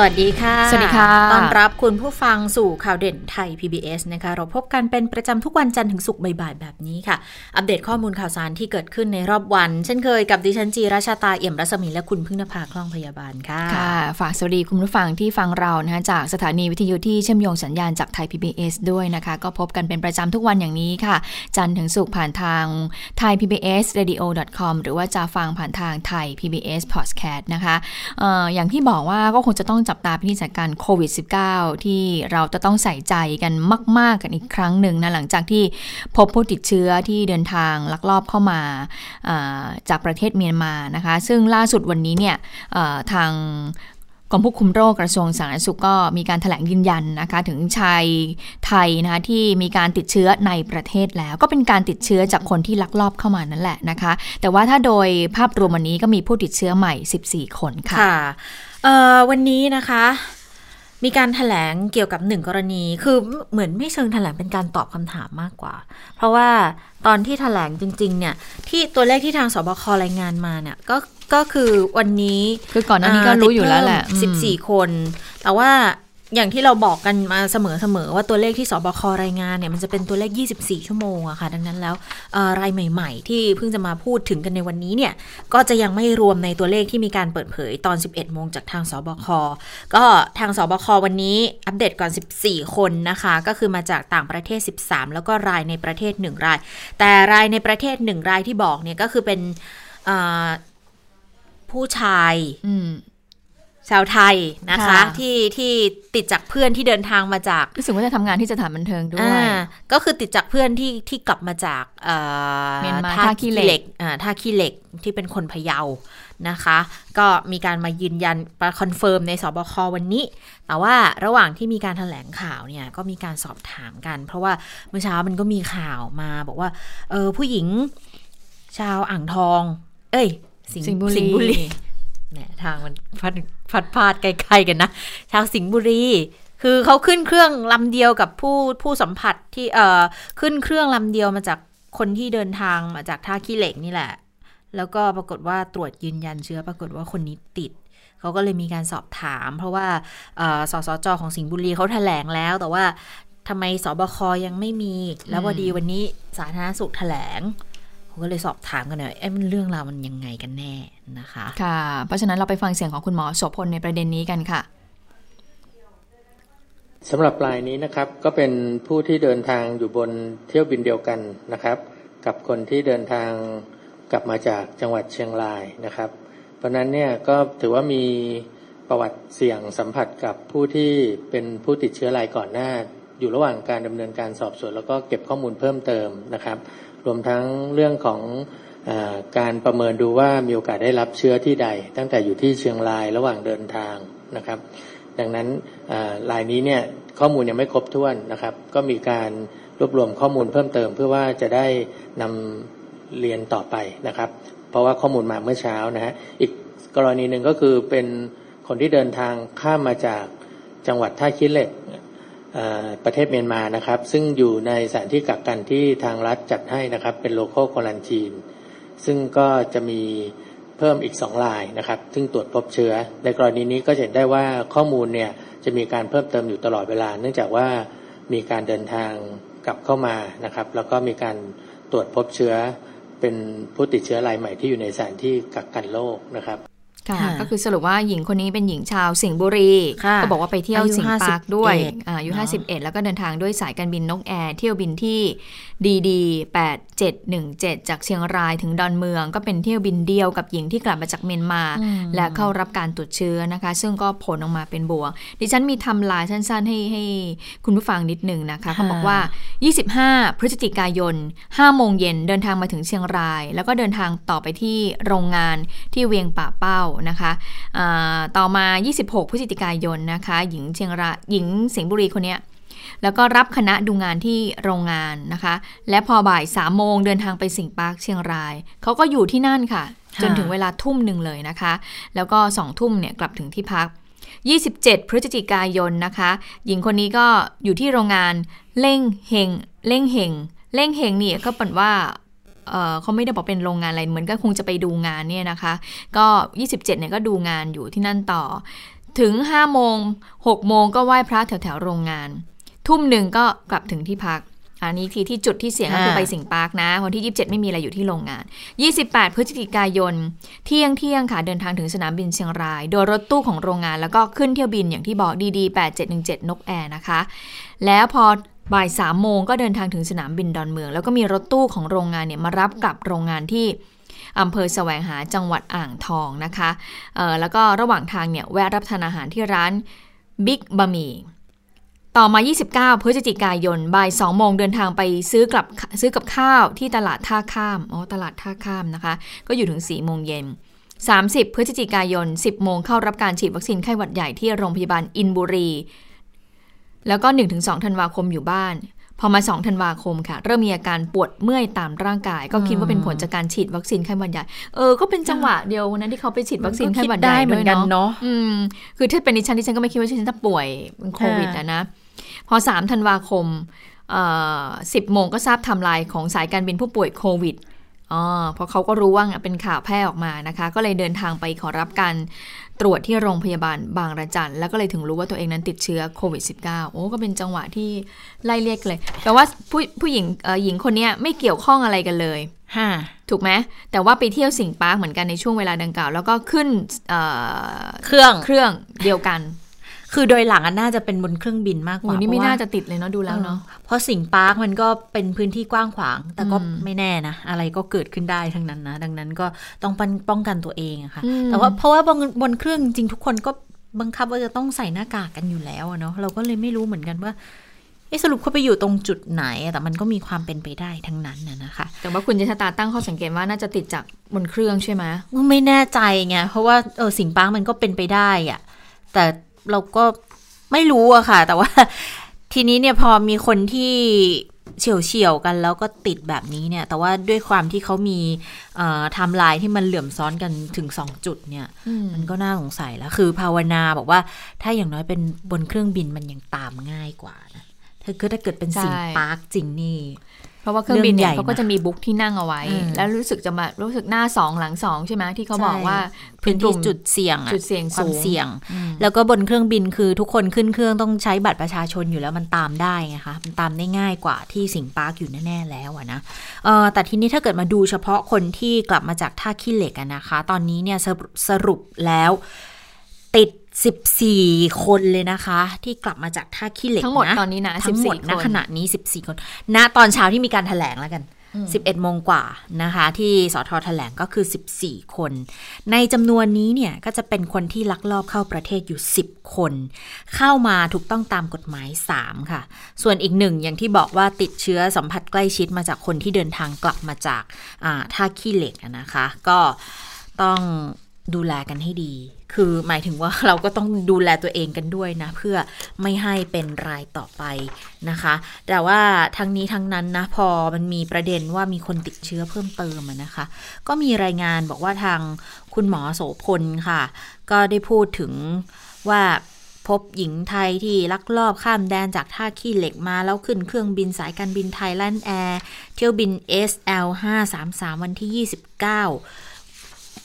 สวัสดีค่ะ สวัสดีค่ะ ต้อนรับคุณผู้ฟังสู่ข่าวเด่นไทย PBS นะคะ เราพบกันเป็นประจำทุกวันจันทร์ถึงศุกร์บ่ายๆแบบนี้ค่ะ อัปเดตข้อมูลข่าวสารที่เกิดขึ้นในรอบวัน เช่นเคยกับดิฉันจีราชาตาเอี่ยมรัศมีและคุณพึ่งนภาคล่องพยาบาลค่ะ ค่ะ ฝากสวัสดีคุณผู้ฟังที่ฟังเรานะคะจากสถานีวิทยุที่เชื่อมโยงสัญญาณจากไทย PBS ด้วยนะคะ ก็พบกันเป็นประจำทุกวันอย่างนี้ค่ะ จันทร์ถึงศุกร์ผ่านทาง thai PBS radio com หรือว่าจะฟังผ่านทางไทย PBS podcast นะคะเอออย่างที่บอกว่าก็คงจะต้องจับตาพินิจการโควิด -19 ที่เราจะต้องใส่ใจกันมาก ๆ กันอีกครั้งหนึ่งนะหลังจากที่พบผู้ติดเชื้อที่เดินทางลักลอบเข้ามาาจากประเทศเมียนมานะคะ ซึ่งล่าสุดวันนี้เนี่ยทางกรมควบคุมโรคกระทรวงสาธารณสุขก็มีการถแถลงยืนยันนะคะถึงชายไทยนะคะที่มีการติดเชื้อในประเทศแล้ว ก็เป็นการติดเชื้อจากคนที่ลักลอบเข้ามานั่นแหละนะคะ แต่ว่าถ้าโดยภาพรวมวันนี้ก็มีผู้ติดเชื้อใหม่ 14 คนค่ะค่ะ วันนี้นะคะ มีการถแถลงเกี่ยวกับหนึ่งกรณีคือเหมือนไม่เชิงถแถลงเป็นการตอบคำถามมากกว่า เพราะว่าตอนที่ถแถลงจริง ๆ เนี่ย ที่ตัวเลขที่ทางสบครายงานมาเนี่ยก็ก็คือวันนี้คือก่อนหน้านี้ก็รู้อยู่แล้วแหละสิบสี่คน แต่ว่า อย่างที่เราบอกกันมาเสมอๆว่าตัวเลขที่สบครายงานเนี่ยมันจะเป็นตัวเลข 24 ชั่วโมงอะค่ะ ดังนั้นแล้วรายใหม่ ๆ ที่เพิ่งจะมาพูดถึงกันในวันนี้เนี่ย ก็จะยังไม่รวมในตัวเลขที่มีการเปิดเผยตอน 11 โมงจากทางสบค ก็ทางสบควันนี้อัปเดตก่อน 14 คนนะคะ ก็คือมาจากต่างประเทศ 13 แล้วก็รายในประเทศ 1 ราย แต่รายในประเทศ 1 รายที่บอกเนี่ยก็คือเป็นผู้ชาย ชาวไทยนะคะ ที่ที่ติดจากเพื่อนที่เดินทางมาจากรู้สึกว่าจะทำงานที่สถานบันเทิงด้วยก็คือติดจากเพื่อนที่ที่กลับมาจากเมียนมาท่าขี้เหล็กท่าขี้เหล็กที่เป็นคนพะเยานะคะ ก็มีการมายืนยันประ confirm ใน ศบค. วันนี้ แต่ว่าระหว่างที่มีการถแถลงข่าวเนี่ยก็มีการสอบถามกัน เพราะว่าเมื่อเช้ามันก็มีข่าวมาบอกว่าเออผู้หญิงชาวอ่างทอง เอ้ย สิงห์บุรี เนี่ยทางมันพัดพัดพาดไกลๆกันนะ ชาวสิงห์บุรี คือเขาขึ้นเครื่องลำเดียวกับผู้ผู้สัมผัสที่เอ่อขึ้นเครื่องลำเดียวมาจากคนที่เดินทางมาจากท่าขี้เหล็กนี่แหละ แล้วก็ปรากฏว่าตรวจยืนยันเชื้อ ปรากฏว่าคนนี้ติดเขาก็เลยมีการสอบถาม เพราะว่าสสจของสิงห์บุรีเขาแถลงแล้ว แต่ว่าทำไมสบคยังไม่มี แล้วพอดีวันนี้สาธารณสุขแถลง ก็เลยสอบถามกันหน่อยไอ้มันเรื่องราวมันยังไงกันแน่นะคะ ค่ะ เพราะฉะนั้นเราไปฟังเสียงของคุณหมอโสพลในประเด็นนี้กันค่ะสำหรับรายนี้นะครับก็เป็นผู้ที่เดินทางอยู่บนเที่ยวบินเดียวกันนะครับ กับคนที่เดินทางกลับมาจากจังหวัดเชียงรายนะครับ เพราะนั้นเนี่ยก็ถือว่ามีประวัติเสี่ยงสัมผัสกับผู้ที่เป็นผู้ติดเชื้อรายก่อนหน้า อยู่ระหว่างการดำเนินการสอบสวน แล้วก็เก็บข้อมูลเพิ่มเติมนะครับ รวมทั้งเรื่องของอการประเมินดูว่ามีโอกาสได้รับเชื้อที่ใด ตั้งแต่อยู่ที่เชียงรายระหว่างเดินทางนะครับ ดังนั้นลายนี้เนี่ยข้อมูลยังไม่ครบถ้วนนะครับ ก็มีการรวบรวมข้อมูลเพิ่มเติม เพื่อว่าจะได้นำเรียนต่อไปนะครับ เพราะว่าข้อมูลมาเมื่อเช้านะฮะอีกกรณีหนึ่งก็คือเป็นคนที่เดินทางข้ามมาจากจังหวัดท่าขี้เหล็ก ประเทศเมียนมานะครับ ซึ่งอยู่ในสถานที่กักกันที่ทางรัฐจัดให้นะครับ เป็นโลโก้ควอลันทีนซึ่งก็จะมีเพิ่มอีกสองลายนะครับ ซึ่งตรวจพบเชื้อ ในกรณีนี้ก็เห็นได้ว่าข้อมูลเนี่ยจะมีการเพิ่มเติมอยู่ตลอดเวลา เนื่องจากว่ามีการเดินทางกลับเข้ามานะครับ แล้วก็มีการตรวจพบเชื้อเป็นผู้ติดเชื้อรายใหม่ที่อยู่ในสถานที่กักกันโรคนะครับ ค่ะก็คือสรุปว่าหญิงคนนี้เป็นหญิงชาวสิงห์บุรี ก็บอกว่าไปเที่ยวสิงห์ปาร์คด้วยอายุ 51 แล้วก็เดินทางด้วยสายการบินนกแอร์เที่ยวบินที่ดีดี8717 จากเชียงรายถึงดอนเมือง ก็เป็นเที่ยวบินเดียวกับหญิงที่กลับมาจากเมียนมา และเข้ารับการตรวจเชื้อนะคะ ซึ่งก็ผลออกมาเป็นบวก ดิฉันมีทำลายสั้นๆ ให้ให้คุณผู้ฟังนิดหนึ่งนะคะเขาบอกว่า 25 พฤศจิกายน5โมงเย็นเดินทางมาถึงเชียงราย แล้วก็เดินทางต่อไปที่โรงงานที่เวียงป่าเป้านะคะต่อมา 26 พฤศจิกายนนะคะ หญิงเชียงรายหญิงสิงห์บุรีคนนี้แล้วก็รับคณะดูงานที่โรงงานนะคะ และพอบ่ายสามโมงเดินทางไปสิงห์ปาร์คเชียงราย เขาก็อยู่ที่นั่นค่ะ จนถึงเวลาทุ่มหนึ่งเลยนะคะ แล้วก็สองทุ่มเนี่ยกลับถึงที่พัก 27 พฤศจิกายนนะคะ หญิงคนนี้ก็อยู่ที่โรงงานเล่งเฮงเล่งเฮงเล่งเฮงนี่ก็เป็นว่า เขาไม่ได้บอกเป็นโรงงานอะไรเหมือนก็คงจะไปดูงานเนี่ยนะคะ ก็ 27เนี่ยก็ดูงานอยู่ที่นั่นต่อ ถึง5โมง6โมงก็ไหว้พระแถวแถวโรงงาน ทุ่มหนึ่งก็กลับถึงที่พัก อันนี้ทีที่จุดที่เสียงก็คือไปสิงปาร์กนะ วันที่ 27 ไม่มีอะไรอยู่ที่โรงงาน 28 พฤศจิกายน เที่ยงเที่ยงค่ะเดินทางถึงสนามบินเชียงราย โดยรถตู้ของโรงงานแล้วก็ขึ้นเที่ยวบินอย่างที่บอกดีๆ8717 นกแอร์นะคะ แล้วพอ บ่ายสามโมงก็เดินทางถึงสนามบินดอนเมือง แล้วก็มีรถตู้ของโรงงานเนี่ยมารับกลับโรงงานที่อำเภอแสวงหาจังหวัดอ่างทองนะคะแล้วก็ระหว่างทางเนี่ยแวะรับทานอาหารที่ร้านบิ๊กบะหมี่ต่อมา 29 พฤศจิกายน บ่าย 2 โมงเดินทางไปซื้อกลับซื้อกับข้าวที่ตลาดท่าข้าม อ๋อ ตลาดท่าข้ามนะคะ ก็อยู่ถึง 4 โมงเย็น 30 พฤศจิกายน 10 โมงเข้ารับการฉีดวัคซีนไข้หวัดใหญ่ที่โรงพยาบาลอินบุรี แล้วก็ 1-2ธันวาคมอยู่บ้าน พอมา 2 ธันวาคมค่ะ เริ่มมีอาการปวดเมื่อยตามร่างกาย ก็คิดว่าเป็นผลจากการฉีดวัคซีนไข้หวัดใหญ่ เออ ก็เป็นจังหวะเดียวนั้นที่เขาไปฉีดวัคซีนไข้หวัดใหญ่ด้วยเนาะอืมคือถ้าเป็นดิฉันดิฉันก็ไม่คิดว่าฉันจะป่วยเป็นโควิดนะนะ พอ 3 ธันวาคมสิบโมงก็ทราบทำลายของสายการบินผู้ป่วยโควิดอ๋อเพราะเขาก็รู้ว่าเป็นข่าวแพร่ออกมานะคะ ก็เลยเดินทางไปขอรับการ ตรวจที่โรงพยาบาลบางระจัน แล้วก็เลยถึงรู้ว่าตัวเองนั้นติดเชื้อโควิด -19 โอ้ก็เป็นจังหวะที่ไล่เรียกเลย แต่ว่าผู้ผู้หญิงหญิงคนนี้ไม่เกี่ยวข้องอะไรกันเลยถูกไหมแต่ว่าไปเที่ยวสิงปาร์คเหมือนกันในช่วงเวลาดังกล่าว แล้วก็ขึ้นเครื่องเครื่องเดียวกัน คือโดยหลังน่าจะเป็นบนเครื่องบินมากกว่านี่ไม่น่าจะติดเลยเนาะดูแล้วเนาะเพราะสิงปาร์คมันก็เป็นพื้นที่กว้างขวาง แต่ก็ไม่แน่นะ อะไรก็เกิดขึ้นได้ทั้งนั้นนะ ดังนั้นก็ต้องป้องกันตัวเองอะค่ะ แต่ว่าเพราะว่าบนบนเครื่องจริงทุกคนก็บังคับว่าจะต้องใส่หน้ากากกันอยู่แล้วเนาะเราก็เลยไม่รู้เหมือนกันว่าสรุปเขาไปอยู่ตรงจุดไหน แต่มันก็มีความเป็นไปได้ทั้งนั้นน่ะนะคะ แต่ว่าคุณยชตาตั้งข้อสังเกตว่าน่าจะติดจากบนเครื่องใช่ไหมไม่แน่ใจไงเพราะว่าเออสิงห์ปาร์คมันก็เป็นไปได้อะแต่ เราก็ไม่รู้อะค่ะ แต่ว่า ทีนี้เนี่ยพอมีคนที่เฉี่ยวเฉี่ยวกันแล้วก็ติดแบบนี้เนี่ย แต่ว่าด้วยความที่เขามีไทม์ไลน์ที่มันเหลื่อมซ้อนกันถึงสองจุดเนี่ย มันก็น่าสงสัยแล้วคือภาวนาบอกว่าถ้าอย่างน้อยเป็นบนเครื่องบินมันยังตามง่ายกว่านะถ้าเกิดถ้าเกิดเป็นสิงปาร์คจริงนี่ ราะว่าเครื่องบินเนี่ยเขาก็จะมีบุ๊กที่นั่งเอาไว้ แล้วรู้สึกจะมารู้สึกหน้าสองหลังสองใช่ไหมที่เขาบอกว่าพื้นที่จุดเสี่ยงจุดเสี่ยงความเสี่ยง แล้วก็บนเครื่องบินคือทุกคนขึ้นเครื่องต้องใช้บัตรประชาชนอยู่แล้วมันตามได้ไงคะมันตามได้ง่ายกว่าที่สิงปาร์กอยู่แน่ๆแล้วนะเออแต่ทีนี้ถ้าเกิดมาดูเฉพาะคนที่กลับมาจากท่าขี้เหล็กนะคะ ตอนนี้เนี่ยสรุปแล้วติด 14 คนเลยนะคะ ที่กลับมาจากท่าขี้เหล็กนะทั้งหมดตอนนี้นะทั้งหมดณขณะนี้ 14 คน ณตอนเช้าที่มีการถแถลงแล้วกัน 11โมงกว่านะคะ ที่สทแถลงก็คือ 14 คน ในจำนวนนี้เนี่ย ก็จะเป็นคนที่ลักลอบเข้าประเทศอยู่ 10 คน เข้ามาถูกต้องตามกฎหมาย 3 ค่ะ ส่วนอีกหนึ่งอย่างที่บอกว่าติดเชื้อสัมผัสใกล้ชิดมาจากคนที่เดินทางกลับมาจากท่าขี้เหล็กนะคะ ก็ต้อง ดูแลกันให้ดี คือหมายถึงว่าเราก็ต้องดูแลตัวเองกันด้วยนะ เพื่อไม่ให้เป็นรายต่อไปนะคะ แต่ว่าทั้งนี้ทั้งนั้นนะพอมันมีประเด็นว่ามีคนติดเชื้อเพิ่มเติมนะคะ ก็มีรายงานบอกว่าทางคุณหมอโสพลค่ะ ก็ได้พูดถึงว่าพบหญิงไทยที่ลักลอบข้ามแดนจากท่าขี้เหล็กมา แล้วขึ้นเครื่องบินสายการบินไทยแลนด์แอร์เที่ยวบิน SL 533วันที่ 29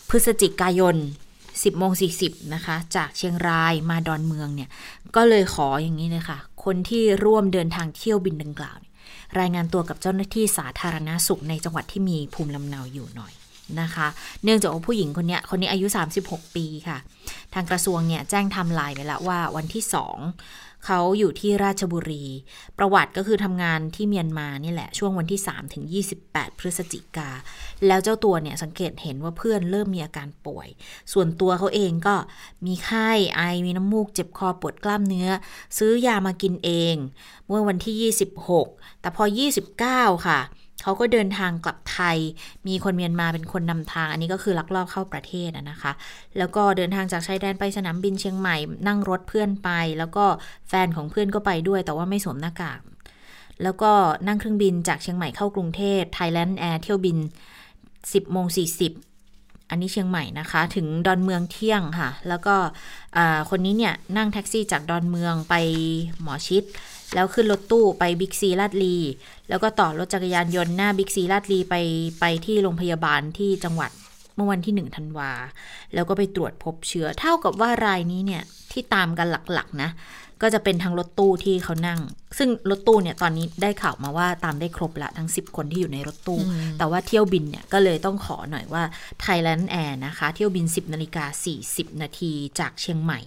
พฤศจิกายน 10โมง40 นะคะ จากเชียงรายมาดอนเมืองเนี่ย ก็เลยขออย่างนี้เลยค่ะ คนที่ร่วมเดินทางเที่ยวบินดังกล่าว รายงานตัวกับเจ้าหน้าที่สาธารณาสุขในจังหวัดที่มีภูมิลำเนาอยู่หน่อยนะคะ เนื่องจากว่าผู้หญิงคนนี้คนนี้อายุ 36 ปีค่ะ ทางกระทรวงเนี่ยแจ้งทำลายไปแล้วว่าวันที่ 2 เขาอยู่ที่ราชบุรี ประวัติก็คือทำงานที่เมียนมานี่แหละ ช่วงวันที่ 3 ถึง 28 พฤศจิกา แล้วเจ้าตัวเนี่ยสังเกตเห็นว่าเพื่อนเริ่มมีอาการป่วย ส่วนตัวเขาเองก็มีไข้ไอมีน้ำมูกเจ็บคอปวดกล้ามเนื้อ ซื้อยามากินเอง เมื่อวันที่ 26 แต่พอ 29 ค่ะ เขาก็เดินทางกลับไทย มีคนเมียนมาเป็นคนนำทาง อันนี้ก็คือลักลอบเข้าประเทศนะคะ แล้วก็เดินทางจากชายแดนไปสนามบินเชียงใหม่ นั่งรถเพื่อนไป แล้วก็แฟนของเพื่อนก็ไปด้วย แต่ว่าไม่สวมหน้ากาก แล้วก็นั่งเครื่องบินจากเชียงใหม่เข้ากรุงเทพไทยไลอ้อนแอร์เที่ยวบิน 10โมง40 อันนี้เชียงใหม่นะคะ ถึงดอนเมืองเที่ยงค่ะ แล้วก็คนนี้เนี่ยนั่งแท็กซี่จากดอนเมืองไปหมอชิต แล้วขึ้นรถตู้ไปบิ๊กซีลาดลี แล้วก็ต่อรถจักรยานยนต์หน้าบิ๊กซีลาดลีไปไปที่โรงพยาบาลที่จังหวัดเมื่อวันที่หนึ่งธันวา แล้วก็ไปตรวจพบเชื้อ เท่ากับว่ารายนี้เนี่ย ที่ตามกันหลัก ๆ นะ ก็จะเป็นทางรถตู้ที่เขานั่ง ซึ่งรถตู้เนี่ยตอนนี้ได้ข่าวมาว่าตามได้ครบละทั้ง 10 คนที่อยู่ในรถตู้ แต่ว่าเที่ยวบินเนี่ยก็เลยต้องขอหน่อยว่า Thailand Air นะคะ เที่ยวบิน 10นาฬิกา40 นาทีจากเชียงใหม่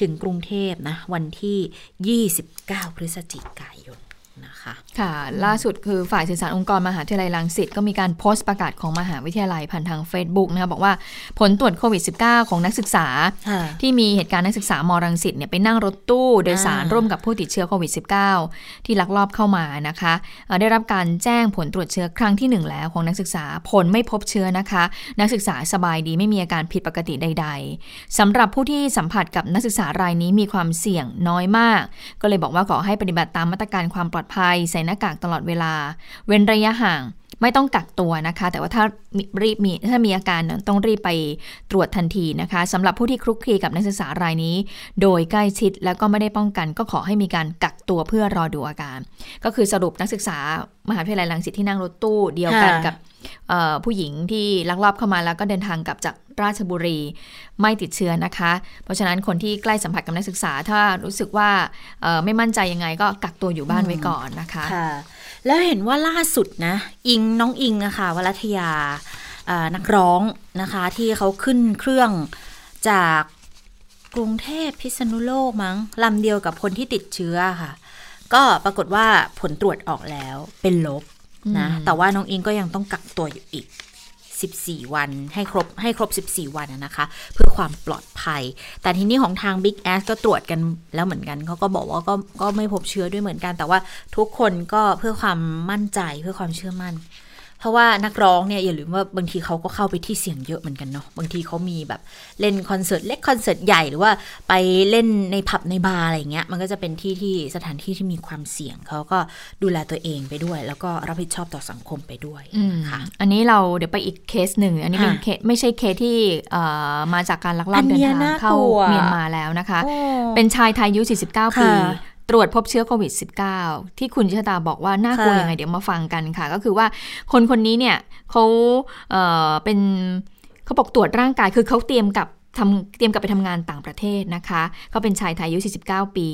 ถึงกรุงเทพนะวันที่ 29 พฤศจิกายน นะคะค่ะ ล่าสุดคือฝ่ายสื่อสารองค์กรมหาวิทยาลัยรังสิตก็มีการโพสต์ประกาศของมหาวิทยาลัยผ่านทาง Facebook นะคะบอกว่าผลตรวจโควิด -19 ของนักศึกษา ที่มีเหตุการณ์นักศึกษามรังสิตเนี่ยไปนั่งรถตู้โดยสารร่วมกับผู้ติดเชื้อโควิด -19 ที่ลักลอบเข้ามานะคะได้รับการแจ้งผลตรวจเชื้อครั้งที่ 1 แล้วของนักศึกษาผลไม่พบเชื้อนะคะ นักศึกษาสบายดีไม่มีอาการผิดปกติใด ๆสำหรับผู้ที่สัมผัสกับนักศึกษารายนี้มีความเสี่ยงน้อยมาก ก็เลยบอกว่าขอให้ปฏิบัติตามมาตรการความปลอดภัย ใส่หน้ากากตลอดเวลา เว้นระยะห่าง ไม่ต้องกักตัวนะคะ แต่ว่าถ้ารีบมีถ้ามีอาการต้องรีบไปตรวจทันทีนะคะสำหรับผู้ที่คลุกคลีกับนักศึกษารายนี้ โดยใกล้ชิดแล้วก็ไม่ได้ป้องกัน ก็ขอให้มีการกักตัวเพื่อรอดูอาการ ก็คือสรุปนักศึกษามหาวิทยาลัยรังสิตที่นั่งรถตู้เดียวกันกับผู้หญิงที่ลักลอบเข้ามาแล้วก็เดินทางกลับจากราชบุรีไม่ติดเชื้อนะคะ เพราะฉะนั้นคนที่ใกล้สัมผัสกับนักศึกษา ถ้ารู้สึกว่าไม่มั่นใจยังไงก็กักตัวอยู่บ้านไว้ก่อนนะคะค่ะ แล้วเห็นว่าล่าสุดนะ อิงน้องอิงอะค่ะวรัทยานักร้องนะคะ ที่เขาขึ้นเครื่องจากกรุงเทพพิษณุโลกมั้งลำเดียวกับคนที่ติดเชื้อค่ะ ก็ปรากฏว่าผลตรวจออกแล้วเป็นลบนะ แต่ว่าน้องอิงก็ยังต้องกักตัวอยู่อีก 14 วัน ให้ครบให้ครบ 14 วันนะคะ เพื่อความปลอดภัย แต่ทีนี้ของทาง Big a s ก็ตรวจกันแล้วเหมือนกันเขาก็บอกว่าก็ก็ไม่พบเชื้อด้วยเหมือนกัน แต่ว่าทุกคนก็เพื่อความมั่นใจเพื่อความเชื่อมั่น เพราะว่านักร้องเนี่ยอย่าลืมว่าบางทีเขาก็เข้าไปที่เสียงเยอะเหมือนกันเนาะบางทีเขามีแบบเล่นคอนเสิร์ตเล็กคอนเสิร์ตใหญ่หรือว่าไปเล่นในผับในบาร์อะไรเงี้ยมันก็จะเป็นที่ที่สถานที่ที่มีความเสี่ยงเขาก็ดูแลตัวเองไปด้วย แล้วก็รับผิดชอบต่อสังคมไปด้วยค่ะอันนี้เราเดี๋ยวไปอีกเคสหนึ่งอันนี้เป็นเคสไม่ใช่เคสที่มาจากการลักลอบเดินทางเข้าเมียนมาแล้วนะคะ เป็นชายไทยอายุ 49 ปี ตรวจพบเชื้อโควิด -19 ที่คุณชะตาบอกว่าน่ากลัวยังไงเดี๋ยวมาฟังกันค่ะ ก็คือว่าคนคนนี้เนี่ยเขาเเป็นเขาบอกตรวจร่างกายคือเขาเตรียมกับทำเตรียมกับไปทำงานต่างประเทศนะคะเขาเป็นชายไทยอายุ 49 ปี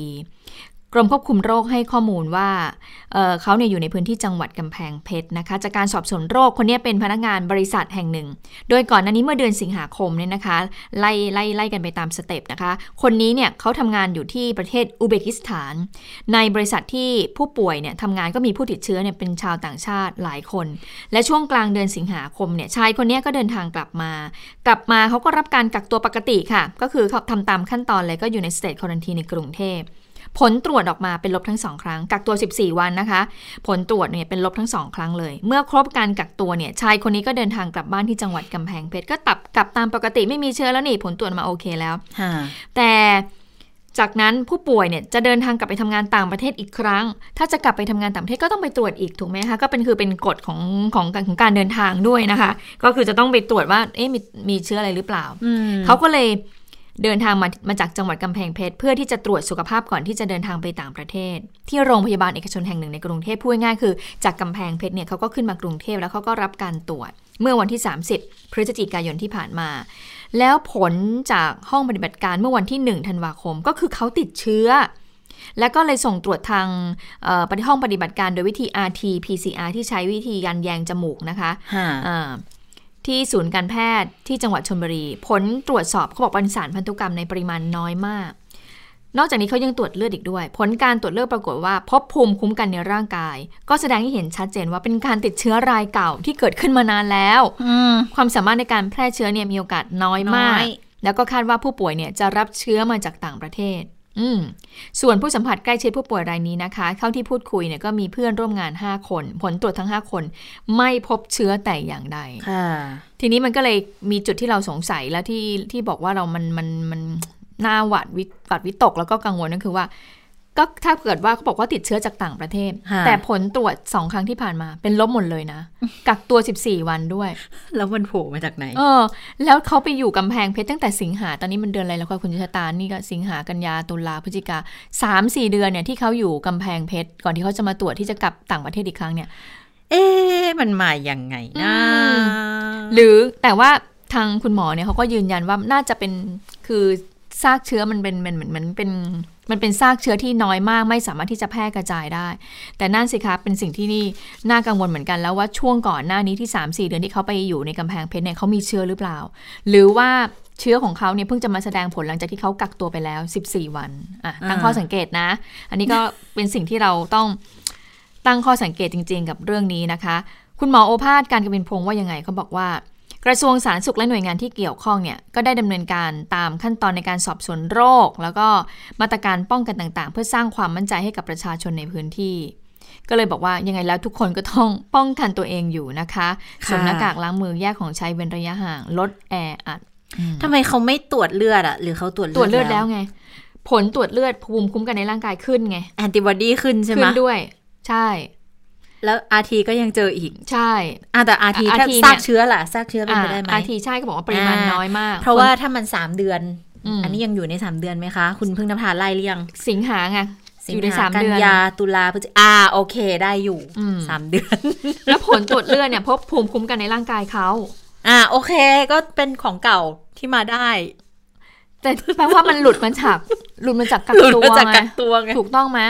กรมควบคุมโรคให้ข้อมูลว่าเเขาเนี่ยอยู่ในพื้นที่จังหวัดกำแพงเพชรนะคะ จากการสอบสวนโรคคนนี้เป็นพนักงานบริษัทแห่งหนึ่ง โดยก่อนหน้านี้เมื่อเดือนสิงหาคมเนี่ยนะคะ ไล่ไล่ไล่กันไปตามสเต็ปนะคะ คนนี้เนี่ยเขาทำงานอยู่ที่ประเทศอุซเบกิสถาน ในบริษัทที่ผู้ป่วยเนี่ยทำงานก็มีผู้ติดเชื้อเนี่ยเป็นชาวต่างชาติหลายคน และช่วงกลางเดือนสิงหาคมเนี่ยชายคนนี้ก็เดินทางกลับมา กลับมาเขาก็รับการกักตัวปกติค่ะ ก็คือเขาทำตามขั้นตอนเลยก็อยู่ใน state quarantine ในกรุงเทพ ผลตรวจออกมาเป็นลบทั้งสองครั้ง กักตัว 14 วันนะคะ ผลตรวจเนี่ยเป็นลบทั้งสองครั้งเลย เมื่อครบการกักตัวเนี่ย ชายคนนี้ก็เดินทางกลับบ้านที่จังหวัดกำแพงเพชร ก็ตับกลับตามปกติไม่มีเชื้อแล้วนี่ ผลตรวจมาโอเคแล้ว แต่จากนั้นผู้ป่วยเนี่ยจะเดินทางกลับไปทำงานต่างประเทศอีกครั้ง ถ้าจะกลับไปทำงานต่างประเทศก็ต้องไปตรวจอีกถูกไหมคะ ก็เป็นคือเป็นกฎของของของการเดินทางด้วยนะคะ ก็คือจะต้องไปตรวจว่า เอ๊ะมีมีเชื้ออะไรหรือเปล่า เขาก็เลย เดินทางมามาจากจังหวัดกำแพงเพชรเพื่อที่จะตรวจสุขภาพก่อนที่จะเดินทางไปต่างประเทศ ที่โรงพยาบาลเอกชนแห่งหนึ่งในกรุงเทพพูดง่ายคือ จากกำแพงเพชรเนี่ยเขาก็ขึ้นมากรุงเทพแล้วเขาก็รับการตรวจ เมื่อวันที่ 30 พฤศจิกายนที่ผ่านมา แล้วผลจากห้องปฏิบัติการเมื่อวันที่1ธันวาคมก็คือเขาติดเชื้อ แล้วก็เลยส่งตรวจทางปฏิห้องปฏิบัติการโดยวิธี RT-PCR ที่ใช้วิธียันแยงจมูกนะคะ ที่ศูนย์การแพทย์ที่จังหวัดชลบุรี ผลตรวจสอบเขาบอกเป็นสารพันธุกรรมในปริมาณน้อยมาก นอกจากนี้เขายังตรวจเลือดอีกด้วย ผลการตรวจเลือดปรากฏว่า พบภูมิคุ้มกันในร่างกาย ก็แสดงให้เห็นชัดเจนว่าเป็นการติดเชื้อรายเก่าที่เกิดขึ้นมานานแล้วความสามารถในการแพร่เชื้อเนี่ยมีโอกาสน้อยมาก แล้วก็คาดว่าผู้ป่วยเนี่ยจะรับเชื้อมาจากต่างประเทศ อืมส่วนผู้สัมผัสใกล้ชิดผู้ป่วยรายนี้นะคะ เข้าที่พูดคุยเนี่ยก็มีเพื่อนร่วมงาน 5 คน ผลตรวจทั้ง 5 คน ไม่พบเชื้อแต่อย่างใดค่ะทีนี้มันก็เลยมีจุดที่เราสงสัยและที่ที่บอกว่าเรามันมันมันน่าหวาดวิหวาดวิตกแล้วก็กังวลนั่นคือว่า ก็ถ้าเกิดว่าเขาบอกว่าติดเชื้อจากต่างประเทศค่ะแต่ผลตรวจสองครั้งที่ผ่านมา เป็นลบหมดเลยนะ กักตัว 14 วันด้วย แล้วมันโผล่มาจากไหน เออ แล้วเขาไปอยู่กำแพงเพชรตั้งแต่สิงหา ตอนนี้มันเดือนอะไรแล้วคะคุณชะตา นี่ก็สิงหากันยาตุลาพฤศจิกาสามสี่เดือนเนี่ยที่เขาอยู่กำแพงเพชรก่อนที่เขาจะมาตรวจที่จะกลับต่างประเทศอีกครั้งเนี่ย เอ๊ะมันมาอย่างไงนะอืมหรือแต่ว่าทางคุณหมอเนี่ยเขาก็ยืนยันว่าน่าจะเป็นคือ ซากเชื้อมันเป็นมันเหมือนมันเป็นมันเป็นซากเชื้อที่น้อยมากไม่สามารถที่จะแพร่กระจายได้ แต่นั่นสิคะเป็นสิ่งที่นี่น่ากังวลเหมือนกันแล้วว่าช่วงก่อนหน้านี้ที่ 3 4 เดือนที่เขาไปอยู่ในกำแพงเพชรเนี่ยเขามีเชื้อหรือเปล่า หรือว่าเชื้อของเขาเนี่ยเพิ่งจะมาแสดงผลหลังจากที่เขากักตัวไปแล้ว 14 วันอะตั้งข้อสังเกตนะ อันนี้ก็เป็นสิ่งที่เราต้องตั้งข้อสังเกตจริง ๆ กับเรื่องนี้นะคะ คุณหมอโอภาสการกบินพงศ์ว่ายังไงเขาบอกว่า กระทรวงสาธารณสุขและหน่วยงานที่เกี่ยวข้องเนี่ยก็ได้ดำเนินการตามขั้นตอนในการสอบสวนโรค แล้วก็มาตรการป้องกันต่างๆ เพื่อสร้างความมั่นใจให้กับประชาชนในพื้นที่ ก็เลยบอกว่ายังไงแล้วทุกคนก็ต้องป้องกันตัวเองอยู่นะคะสวมหน้ากากล้างมือแยกของใช้เว้นระยะห่างลดแออัดทำไมเขาไม่ตรวจเลือดอะหรือเขาตรวจตรวจเลือดแล้วไง ผลตรวจเลือดภูมิคุ้มกันในร่างกายขึ้นไงแอนติบอดีขึ้นใช่ไหมขึ้นด้วย ใช่ แล้วอาทีก็ยังเจออีก ใช่อะแต่อาที RT ถ้าเนี่ยซากเชื้อล่ะซากเชื้อเป็นไปได้ไหมอาทีใช่ก็บอกว่าปริมาณอ่าน้อยมาก เพราะว่าถ้ามันสามเดือนอืมอันนี้ยังอยู่ในสามเดือนไหมคะ คุณเพิ่งนภาไล่หรือยังสิงหาไงอยู่ในสามกัเดือนยาตุลาพฤศจิอ่าโอเคได้อยู่อืมสามเดือน แล้วผลตรวจเลือดเนี่ยพบภูมิคุ้มกันในร่างกายเขาอ่าโอเคก็เป็นของเก่าที่มาได้ แต่แปลว่ามันหลุดมาจากหลุดมาจากกักหลุดตัวมาจากไงกักตัวไงถูกต้องไหม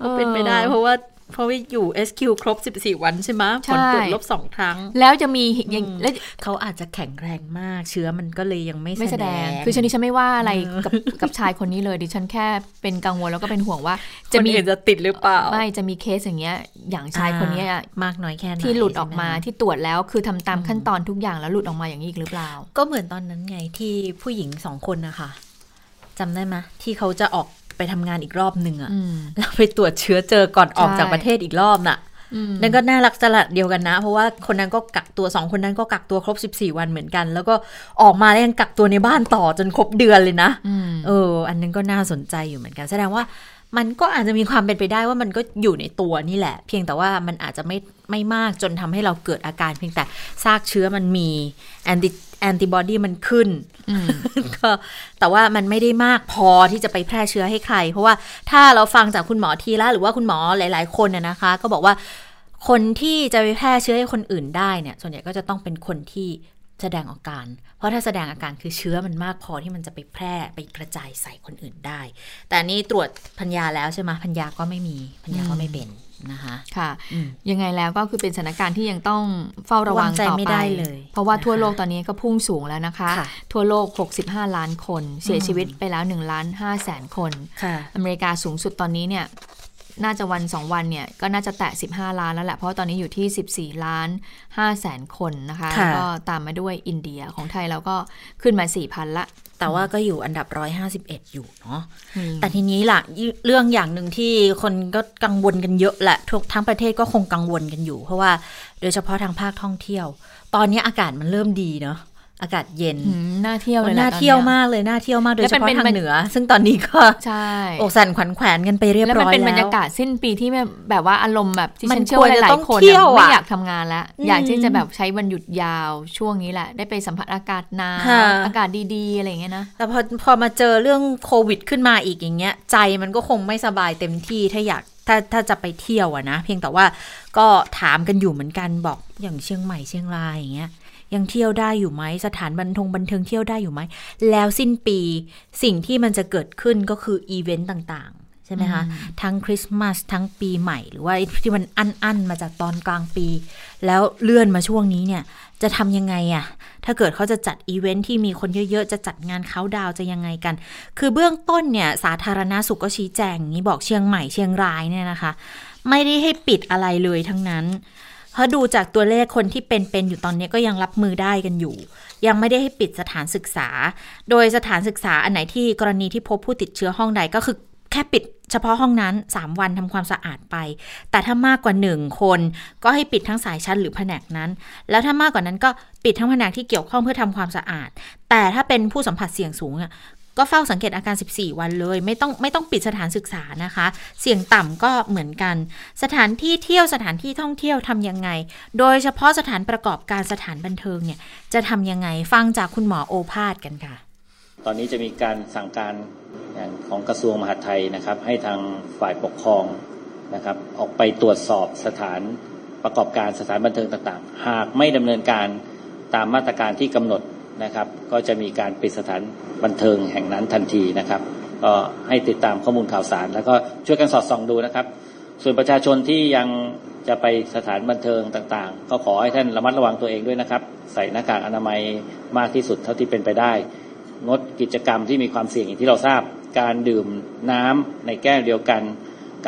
ก็เป็นไปได้ออเพราะว่า เพราะว่าอยู่ SQ ครบ 14 วันใช่ไหมใช่ผลตรวจลบสองครั้ง แล้วจะมีอย่างอืมแล้วเขาอาจจะแข็งแรงมาก เชื้อมันก็เลยยังไม่ไม่แสดงงคือฉันนี่ฉันไม่ว่าอะไรเออกับกับชายคนนี้เลยดิฉันแค่เป็นกังวลแล้วก็เป็นห่วงว่า จะจะมีมีจะติดหรือเปล่า ไม่จะมีเคสอย่างเงี้ย อย่างชายคนเนี้ยอ่ามากน้อยแค่ไหนที่หลุดออกมาใช่ไหที่ตรวจแล้วคือทำตามขั้นตอนทุกอย่างแล้วหลุดออกมาอย่างนี้อีกหรือเปล่า ก็เหมือนตอนนั้นไงที่ผู้หญิงสองคนนะคะจำได้ไหมที่เขาจะออก ไปทำงานอีกรอบหนึ่งอะอืมแล้วไปตรวจเชื้อเจอก่อนออกใช่จากประเทศอีกรอบน่ะอืมนั่นก็น่ารักสลัดเดียวกันนะ เพราะว่าคนนั้นก็กักตัวสองคนนั้นก็กักตัวครบ 14 วันเหมือนกัน แล้วก็ออกมาแล้วยังกักตัวในบ้านต่อจนครบเดือนเลยนะอืมเออ อันนั้นก็น่าสนใจอยู่เหมือนกัน แสดงว่ามันก็อาจจะมีความเป็นไปได้ว่ามันก็อยู่ในตัวนี่แหละ เพียงแต่ว่ามันอาจจะไม่ไม่มากจนทำให้เราเกิดอาการ เพียงแต่ซากเชื้อมันมีแอนติ แอนติบอดีมันขึ้นอืมก็แต่ว่ามันไม่ได้มากพอที่จะไปแพร่เชื้อให้ใคร เพราะว่าถ้าเราฟังจากคุณหมอทีละหรือว่าคุณหมอหลาย ๆ คนน่ะนะคะ ก็บอกว่าคนที่จะไปแพร่เชื้อให้คนอื่นได้เนี่ย ส่วนใหญ่ก็จะต้องเป็นคนที่แสดงอาการ เพราะถ้าแสดงอาการคือเชื้อมันมากพอที่มันจะไปแพร่ไปกระจายใส่คนอื่นได้ แต่อันนี่ตรวจพัญญาแล้วใช่ไหมพัญญาก็ไม่มีพัญญาก็ไม่เป็น นะคะ ค่ะอืมยังไงแล้วก็คือเป็นสถานการณ์ที่ยังต้องเฝ้าระวังวางใจต่อไม่ไปได้เลย เพราะว่านะคะทั่วโลกตอนนี้ก็พุ่งสูงแล้วนะคะค่ะทั่วโลก 65 ล้านคน เสียชีวิตไปแล้ว1ล้าน5แสนคนค่ะอเมริกาสูงสุดตอนนี้เนี่ย น่าจะวัน 2 วันเนี่ยก็น่าจะแตะ 15 ล้านแล้วแหละ เพราะว่าตอนนี้อยู่ที่ 14 ล้าน5แสนคนนะคะค่ะแล้วก็ตามมาด้วยอินเดียของไทยเราก็ขึ้นมา 4,000 ละ แต่ว่าก็อยู่อันดับ 151 อยู่เนาะอืมแต่ทีนี้ล่ะยเรื่องอย่างหนึ่งที่คนก็กังวลกันเยอะแหละทุกทั้งประเทศก็คงกังวลกันอยู่ เพราะว่าโดยเฉพาะทางภาคท่องเที่ยว ตอนนี้อากาศมันเริ่มดีเนาะ อากาศเย็นอืมน่าเที่ยวเลยแหละน่าเที่ยวตอนนี้มากเลยน่าเที่ยวมากโดยและเฉเป็นพาะเป็นทางเหนือ ซึ่งตอนนี้ก็ใช่อกสั่นขวัญแขวนกันไปเรียบแล้วร้มันอยเป็นบรรแล้ยาวกาศสิ้นปีที่แบบแบบว่าอารมณ์แบบที่มันฉันเชื่อว่าควรจะหลาต้ยองๆคนเที่น่ะยวอะไม่อยากทำงานแล้วอืมอยากที่จะแบบใช้วันหยุดยาวช่วงนี้แหละ ได้ไปสัมผัสอากาศหนาวค่ะอากาศดีๆอะไรอย่างเงี้ยนะแต่พอพอมาเจอเรื่องโควิดขึ้นมาอีกอย่างเงี้ย ใจมันก็คงไม่สบายเต็มที่ถ้าอยากถ้าถ้าจะไปเที่ยวอะนะ เพียงแต่ว่าก็ถามกันอยู่เหมือนกันบอกอย่างเชียงใหม่เชียงรายอย่างเงี้ย ยังเที่ยวได้อยู่ไหมสถานบันทงบันเทิงเที่ยวได้อยู่ไหม แล้วสิ้นปีสิ่งที่มันจะเกิดขึ้นก็คืออีเวนต์ต่างๆ ใช่ไหมคะ ทั้งคริสต์มาสทั้งปีใหม่ หรือว่าไอ้ที่มันอั้นๆมาจากตอนกลางปี แล้วเลื่อนมาช่วงนี้เนี่ยจะทำยังไงอะถ้าเกิดเขาจะจัดอีเวนต์ที่มีคนเยอะ ๆ จะจัดงานเขาน์ดาวน์จะยังไงกัน คือเบื้องต้นเนี่ยสาธารณาสุขก็ชี้แจงอย่างนี้บอกเชียงใหม่เชียงรายเนี่ยนะคะ ไม่ได้ให้ปิดอะไรเลยทั้งนั้น เพราะดูจากตัวเลขคนที่เป็นๆอยู่ตอนนี้ก็ยังรับมือได้กันอยู่ ยังไม่ได้ให้ปิดสถานศึกษา โดยสถานศึกษาอันไหนที่กรณีที่พบผู้ติดเชื้อห้องใดก็คือแค่ปิดเฉพาะห้องนั้น 3 วันทำความสะอาดไป แต่ถ้ามากกว่า 1 คน ก็ให้ปิดทั้งสายชั้นหรือแผนกนั้น แล้วถ้ามากกว่านั้นก็ปิดทั้งแผนกที่เกี่ยวข้องเพื่อทำความสะอาด แต่ถ้าเป็นผู้สัมผัสเสี่ยงสูงอะ ก็เฝ้าสังเกตอาการ 14 วันเลย ไม่ต้องไม่ต้องปิดสถานศึกษานะคะ เสี่ยงต่ำก็เหมือนกัน สถานที่เที่ยวสถานที่ท่องเที่ยวทำยังไง โดยเฉพาะสถานประกอบการสถานบันเทิงเนี่ยจะทำยังไงฟังจากคุณหมอโอภาสกันค่ะ ตอนนี้จะมีการสั่งการของกระทรวงมหาดไทยนะครับ ให้ทางฝ่ายปกครองนะครับออกไปตรวจสอบสถานประกอบการสถานบันเทิงต่างๆ หากไม่ดำเนินการตามมาตรการที่กำหนด นะครับ ก็จะมีการปิดสถานบันเทิงแห่งนั้นทันทีนะครับ ก็ให้ติดตามข้อมูลข่าวสาร แล้วก็ช่วยกันสอดส่องดูนะครับ ส่วนประชาชนที่ยังจะไปสถานบันเทิงต่างๆ ก็ขอให้ท่านระมัดระวังตัวเองด้วยนะครับ ใส่หน้ากากอนามัยมากที่สุดเท่าที่เป็นไปได้ งดกิจกรรมที่มีความเสี่ยงอย่างที่เราทราบ การดื่มน้ำในแก้วเดียวกัน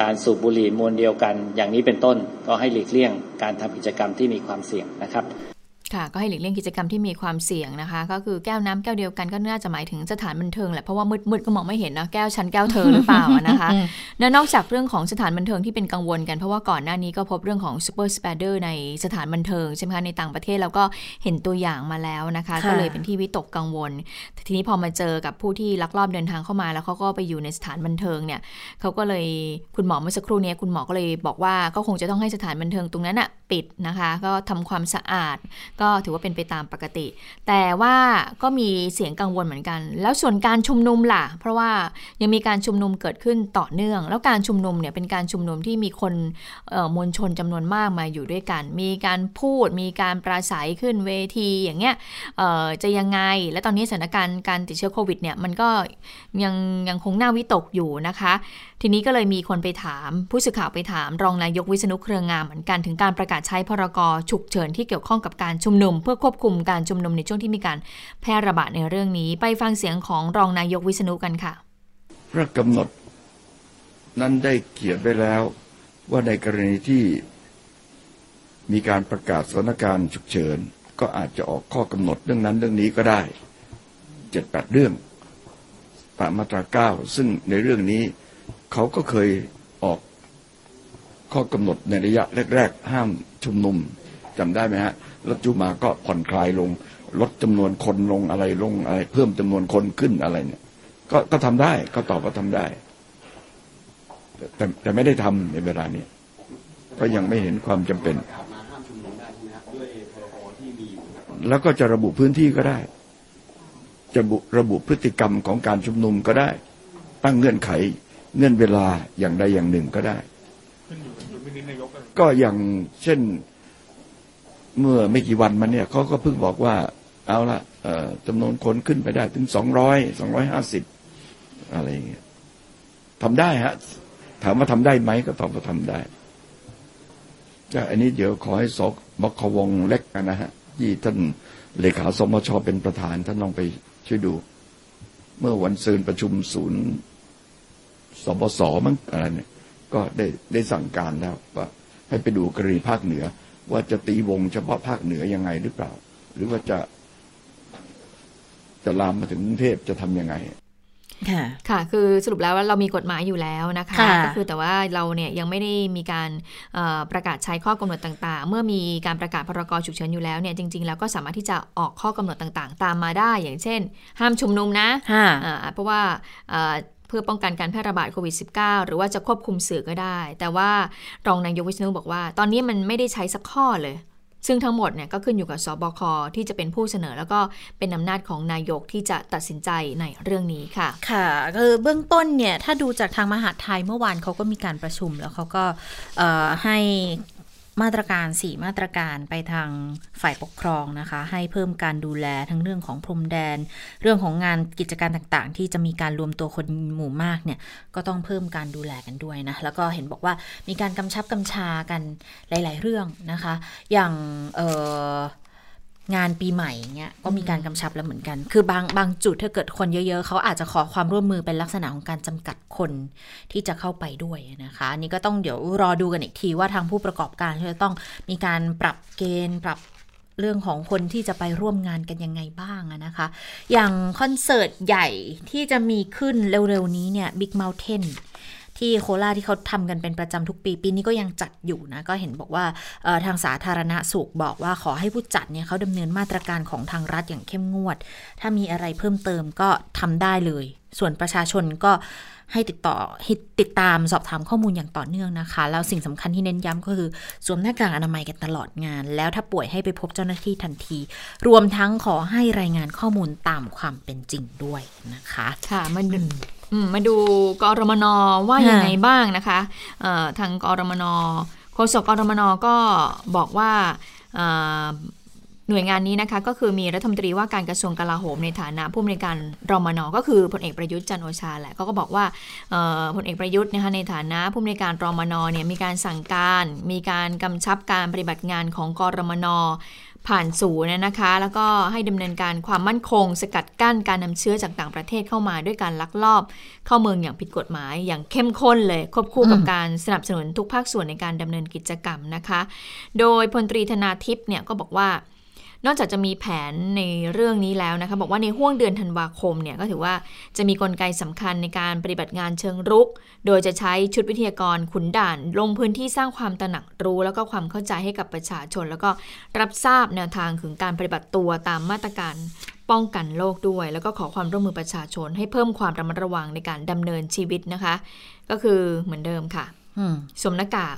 การสูบบุหรี่มวนเดียวกัน อย่างนี้เป็นต้น ก็ให้หลีกเลี่ยง การทำกิจกรรมที่มีความเสี่ยงนะครับ ค่ะก็ให้หลีกเลี่ยงกิจกรรมที่มีความเสี่ยงนะคะ ก็คือแก้วน้ำแก้วเดียวกันก็น่าจะหมายถึงสถานบันเทิงแหละเพราะว่ามืดๆก็มองไม่เห็นนะแก้วฉันแก้วเธอหรือเปล่านะคะและนอกจากเรื่องของสถานบันเทิงที่เป็นกังวลกันเพราะว่าก่อนหน้านี้ก็พบเรื่องของ super spreader ในสถานบันเทิงใช่ไหมคะในต่างประเทศแล้วก็เห็นตัวอย่างมาแล้วนะคะ ก็เลยเป็นที่วิตกกังวล ทีนี้พอมาเจอกับผู้ที่ลักลอบเดินทางเข้ามา แล้วเขาก็ไปอยู่ในสถานบันเทิงเนี่ยเขาก็เลยคุณหมอเมื่อสักครู่นี้คุณหมอก็เลยบอกว่าก็คงจะต้องให้สถานบันเทิงตรงนั้นอะปิดนะคะ ก็ทำความสะอาดก็ถือว่าเป็นไปตามปกติ แต่ว่าก็มีเสียงกังวลเหมือนกัน แล้วส่วนการชุมนุมล่ะ เพราะว่ายังมีการชุมนุมเกิดขึ้นต่อเนื่อง แล้วการชุมนุมเนี่ยเป็นการชุมนุมที่มีคนมวลชนจำนวนมากมาอยู่ด้วยกัน มีการพูด มีการปราศัยขึ้นเวทีอย่างเงี้ยจะยังไง และตอนนี้สถานการณ์การติดเชื้อโควิดเนี่ยมันก็ยังยังคงน่าวิตกอยู่นะคะ ทีนี้ก็เลยมีคนไปถาม ผู้สื่อข่าวไปถาม รองนายกวิษณุเครืองงามเหมือนกันถึงการประกาศใช้พรกฉุกเฉินที่เกี่ยวข้องกับการชุุมนุม เพื่อควบคุมการชุมนุมในช่วงที่มีการแพร่ระบาดในเรื่องนี้ ไปฟังเสียงของรองนายกวิษณุกันค่ะพระกำหนด นั้นได้เขียนไปแล้ว ว่าในกรณีที่มีการประกาศสถานการณ์ฉุกเฉิน ก็อาจจะออกข้อกำหนดเรื่องนั้นเรื่องนี้ก็ได้เจ็ดแปดเรื่องตามมาตราเก้าซึ่งในเรื่องนี้เขาก็เคยออกข้อกำหนดในระยะแรก ๆ ห้ามชุมนุม จำได้ไหมฮะรถจุมาก็ผ่อนคลายลง ลดจำนวนคนลงอะไรลงอะไร เพิ่มจำนวนคนขึ้นอะไรเนี่ย ก็ก็ทำได้ก็ตอบว่าทำได้ แต่แต่ไม่ได้ทำในเวลานี้ก็ยังไม่เห็นความจำเป็น แล้วก็จะระบุพื้นที่ก็ได้ จะระบุพฤติกรรมของการชุมนุมก็ได้ ตั้งเงื่อนไข เงื่อนเวลาอย่างใดอย่างหนึ่งก็ได้ ก็อย่างเช่น เมื่อไม่กี่วันมาเนี่ยเขาก็เพิ่งบอกว่า เอาละจำนวนคนขึ้นไปได้ถึงสองร้อยสองร้อยห้าสิบอะไรอย่างเงี้ยทำได้ฮะ ถามว่าทำได้ไหมก็ตอบว่าทำได้ก็อันนี้เดี๋ยวขอให้สกบควงเล็กนะฮะที่ท่านเลขาสมชเป็นประธานท่านลองไปช่วยดู เมื่อวันซืนประชุมศูนย์สบสมั้งอะไรเนี่ย ก็ได้ได้สั่งการแล้วว่าให้ไปดูกรณีภาคเหนือ ว่าจะตีวงเฉพาะภาคเหนือยังไงหรือเปล่า หรือว่าจะจะลามมาถึงกรุงเทพจะทำยังไงค่ะ ค่ะ คือสรุปแล้วว่าเรามีกฎหมายอยู่แล้วนะคะ ก็คือแต่ว่าเราเนี่ยยังไม่ได้มีการประกาศใช้ข้อกำหนดต่างๆ เมื่อมีการประกาศพรกฉุกเฉินอยู่แล้วเนี่ย จริง ๆ แล้วก็สามารถที่จะออกข้อกำหนดต่างๆ ตามมาได้ อย่างเช่น ห้ามชุมนุมนะเพราะว่า เพื่อป้องกันการแพร่ระบาดโควิด -19 หรือว่าจะควบคุมสื่อก็ได้ แต่ว่ารองนายกวิษณุบอกว่า ตอนนี้มันไม่ได้ใช้สักข้อเลย ซึ่งทั้งหมดเนี่ยก็ขึ้นอยู่กับสบคที่จะเป็นผู้เสนอ แล้วก็เป็นอำนาจของนายกที่จะตัดสินใจในเรื่องนี้ค่ะ ค่ะคือเบื้องต้นเนี่ยถ้าดูจากทางมหาไทยเมื่อวานเขาก็มีการประชุมแล้วเขาก็ให้ มาตรการ 4 มาตรการไปทางฝ่ายปกครองนะคะ ให้เพิ่มการดูแลทั้งเรื่องของพรมแดน เรื่องของงานกิจการต่างๆ ที่จะมีการรวมตัวคนหมู่มากเนี่ยก็ต้องเพิ่มการดูแลกันด้วยนะแล้วก็เห็นบอกว่ามีการกำชับกำชากันหลาย ๆ เรื่องนะคะ อย่างเออ งานปีใหม่เงี้ยก็มีการกำชับแล้วเหมือนกัน คือบางบางจุดถ้าเกิดคนเยอะๆ เขาอาจจะขอความร่วมมือเป็นลักษณะของการจำกัดคนที่จะเข้าไปด้วยนะคะนี่ก็ต้องเดี๋ยวรอดูกันอีกทีว่าทางผู้ประกอบการจะต้องมีการปรับเกณฑ์ปรับเรื่องของคนที่จะไปร่วมงานกันยังไงบ้างนะคะ อย่างคอนเสิร์ตใหญ่ที่จะมีขึ้นเร็วๆนี้เนี่ย Big Mountain ที่โคราชที่เขาทำกันเป็นประจำทุกปีปีนี้ก็ยังจัดอยู่นะ ก็เห็นบอกว่าทางสาธารณสุขบอกว่าขอให้ผู้จัดเนี่ยเขาดำเนินมาตรการของทางรัฐอย่างเข้มงวด ถ้ามีอะไรเพิ่มเติมก็ทำได้เลย ส่วนประชาชนก็ให้ติดต่อติดตามสอบถามข้อมูลอย่างต่อเนื่องนะคะ แล้วสิ่งสำคัญที่เน้นย้ำก็คือสวมหน้ากากอนามัยกันตลอดงาน แล้วถ้าป่วยให้ไปพบเจ้าหน้าที่ทันที รวมทั้งขอให้รายงานข้อมูลตามความเป็นจริงด้วยนะคะ ค่ะมัน มาดูกรมนว่ายังไงบ้างนะคะทางกรมนโฆษกกรมนก็บอกว่าหน่วยงานนี้นะคะก็คือมีรัฐมนตรีว่าการกระทรวงกลาโหมในฐานะผู้อำนวยการรมนก็คือพลเอกประยุทธ์จันโอชาแหละก็ก็บอกว่าพลเอกประยุทธ์นะคะในฐานะผู้อำนวยการรมนเนี่ยมีการสั่งการ มีการกำชับการปฏิบัติงานของกรมน ผ่านศูนย์นะคะ แล้วก็ให้ดำเนินการความมั่นคง สกัดกั้นการนำเชื้อจากต่างประเทศเข้ามาด้วยการลักลอบ เข้าเมืองอย่างผิดกฎหมาย อย่างเข้มข้นเลย ควบคู่กับการสนับสนุนทุกภาคส่วนในการดำเนินกิจกรรมนะคะ โดยพลตรีธนาทิพย์เนี่ยก็บอกว่า นอกจากจะมีแผนในเรื่องนี้แล้วนะคะบอกว่าในห่วงเดือนธันวาคมเนี่ยก็ถือว่าจะมีกลไกสำคัญในการปฏิบัติงานเชิงรุก โดยจะใช้ชุดวิทยากรขุนด่าน ลงพื้นที่สร้างความตระหนักรู้ แล้วก็ความเข้าใจให้กับประชาชน แล้วก็รับทราบแนวทางถึงการปฏิบัติตัวตามมาตรการป้องกันโรคด้วย แล้วก็ขอความร่วมมือประชาชน ให้เพิ่มความระมัดระวังในการดำเนินชีวิตนะคะ ก็คือเหมือนเดิมค่ะสวมหน้ากาก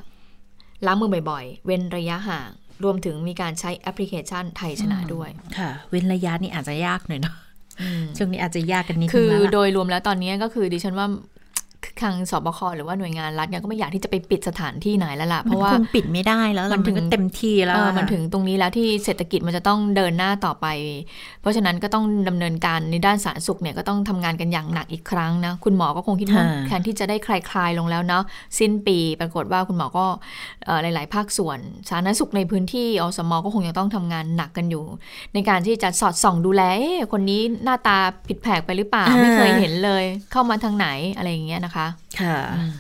ล้างมือบ่อยๆ เว้นระยะห่าง รวมถึงมีการใช้แอปพลิเคชันไทยชนะด้วย ค่ะ เว้นระยะนี่อาจจะยากหน่อยเนาะช่วงนี้อาจจะยากกันนิดนึงคือโดยรวมแล้วตอนนี้ก็คือดิฉันว่า ทางสบคหรือว่าหน่วยงานรัฐเนี่ยก็ไม่อยากที่จะไปปิดสถานที่ไหนแล้วล่ะเพราะว่าปิดไม่ได้แล้วมันถึงเต็มที่แล้วมันถึงตรงนี้แล้วที่เศรษฐกิจมันจะต้องเดินหน้าต่อไป เพราะฉะนั้นก็ต้องดำเนินการในด้านสาธารณสุขเนี่ยก็ต้องทำงานกันอย่างหนักอีกครั้งนะคุณหมอก็คงคิดว่าแทนที่จะได้คลายคลายลงแล้วเนาะสิ้นปีปรากฏว่าคุณหมอก็หลาย ๆ ภาคส่วนสาธารณสุขในพื้นที่อสมก็คงยังต้องทำงานหนักกันอยู่ ในการที่จะสอดส่องดูแลคนนี้หน้าตาผิดแผกไปหรือเปล่าไม่เคยเห็นเลย เข้ามาทางไหนอะไรอย่างเงี้ยนะคะค่ะ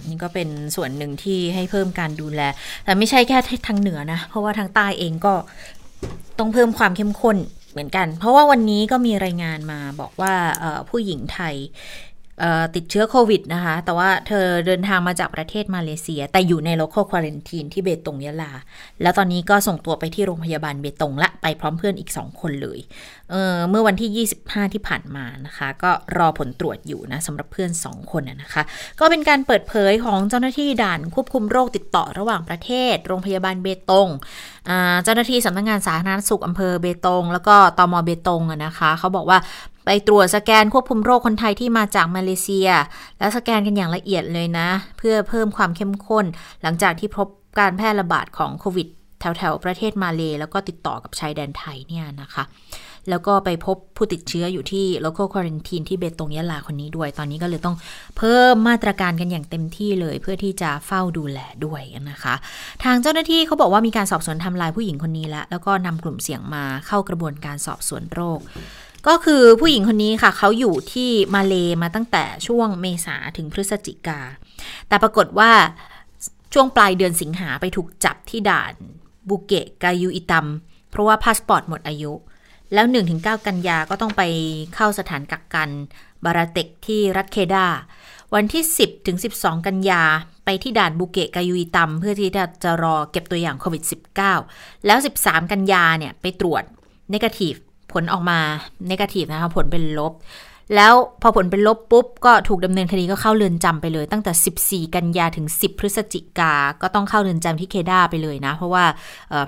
นี่ก็เป็นส่วนหนึ่งที่ให้เพิ่มการดูแล แต่ไม่ใช่แค่ทางเหนือนะ เพราะว่าทางใต้เองก็ต้องเพิ่มความเข้มข้นเหมือนกัน เพราะว่าวันนี้ก็มีรายงานมาบอกว่าผู้หญิงไทย ติดเชื้อโควิดนะคะ แต่ว่าเธอเดินทางมาจากประเทศมาเลเซีย แต่อยู่ใน local quarantine ที่เบตงยะลา แล้วตอนนี้ก็ส่งตัวไปที่โรงพยาบาลเบตงละ ไปพร้อมเพื่อนอีก 2 คนเลยเเมื่อวันที่ 25 ที่ผ่านมานะคะ ก็รอผลตรวจอยู่นะสำหรับเพื่อน 2 คนนะคะ ก็เป็นการเปิดเผยของเจ้าหน้าที่ด่านควบคุมโรคติดต่อระหว่างประเทศ โรงพยาบาลเบตงเจ้าหน้าที่สำนักงงานสาธารณสุขอำเภอเบตง แล้วก็ตมเบตงนะคะ เขาบอกว่าไปตรวจสแกนควบคุมโรคคนไทยที่มาจากมาเลเซีย แล้วสแกนกันอย่างละเอียดเลยนะ เพื่อเพิ่มความเข้มข้น หลังจากที่พบการแพร่ระบาดของโควิดแถวๆประเทศมาเลแล้วก็ติดต่อกับชายแดนไทยเนี่ยนะคะ แล้วก็ไปพบผู้ติดเชื้ออยู่ที่ local quarantine ที่เบตงยะลาคนนี้ด้วย ตอนนี้ก็เลยต้องเพิ่มมาตรการกันอย่างเต็มที่เลย เพื่อที่จะเฝ้าดูแลด้วยนะคะ ทางเจ้าหน้าที่เขาบอกว่ามีการสอบสวนไทม์ไลน์ผู้หญิงคนนี้แล้ว แล้วก็นำกลุ่มเสี่ยงมาเข้ากระบวนการสอบสวนโรค ก็คือผู้หญิงคนนี้ค่ะ เขาอยู่ที่มาเลมาตั้งแต่ช่วงเมษาถึงพฤศจิกา แต่ปรากฏว่าช่วงปลายเดือนสิงหาไปถูกจับที่ด่านบูกิตกายูฮิตัม เพราะว่าพาสปอร์ตหมดอายุ แล้ว 1-9 กันยาก็ต้องไปเข้าสถานกักกันบาราเต็กที่รัฐเคดาวันที่ 10 ถึง 12 กันยา ไปที่ด่านบุเกะกายูอิตัม เพื่อที่จะรอเก็บตัวอย่างโควิด -19 แล้ว 13 กันยาเนี่ย ไปตรวจนกาทีฟ ผลออกมาเนกาทีฟนะคะผลเป็นลบ แล้วพอผลเป็นลบปุ๊บ ก็ถูกดำเนินคดีก็เข้าเรือนจำไปเลย ตั้งแต่ 14 กันยาถึง 10 พฤศจิกา ก็ต้องเข้าเรือนจำที่เคดาไปเลยนะ เพราะว่า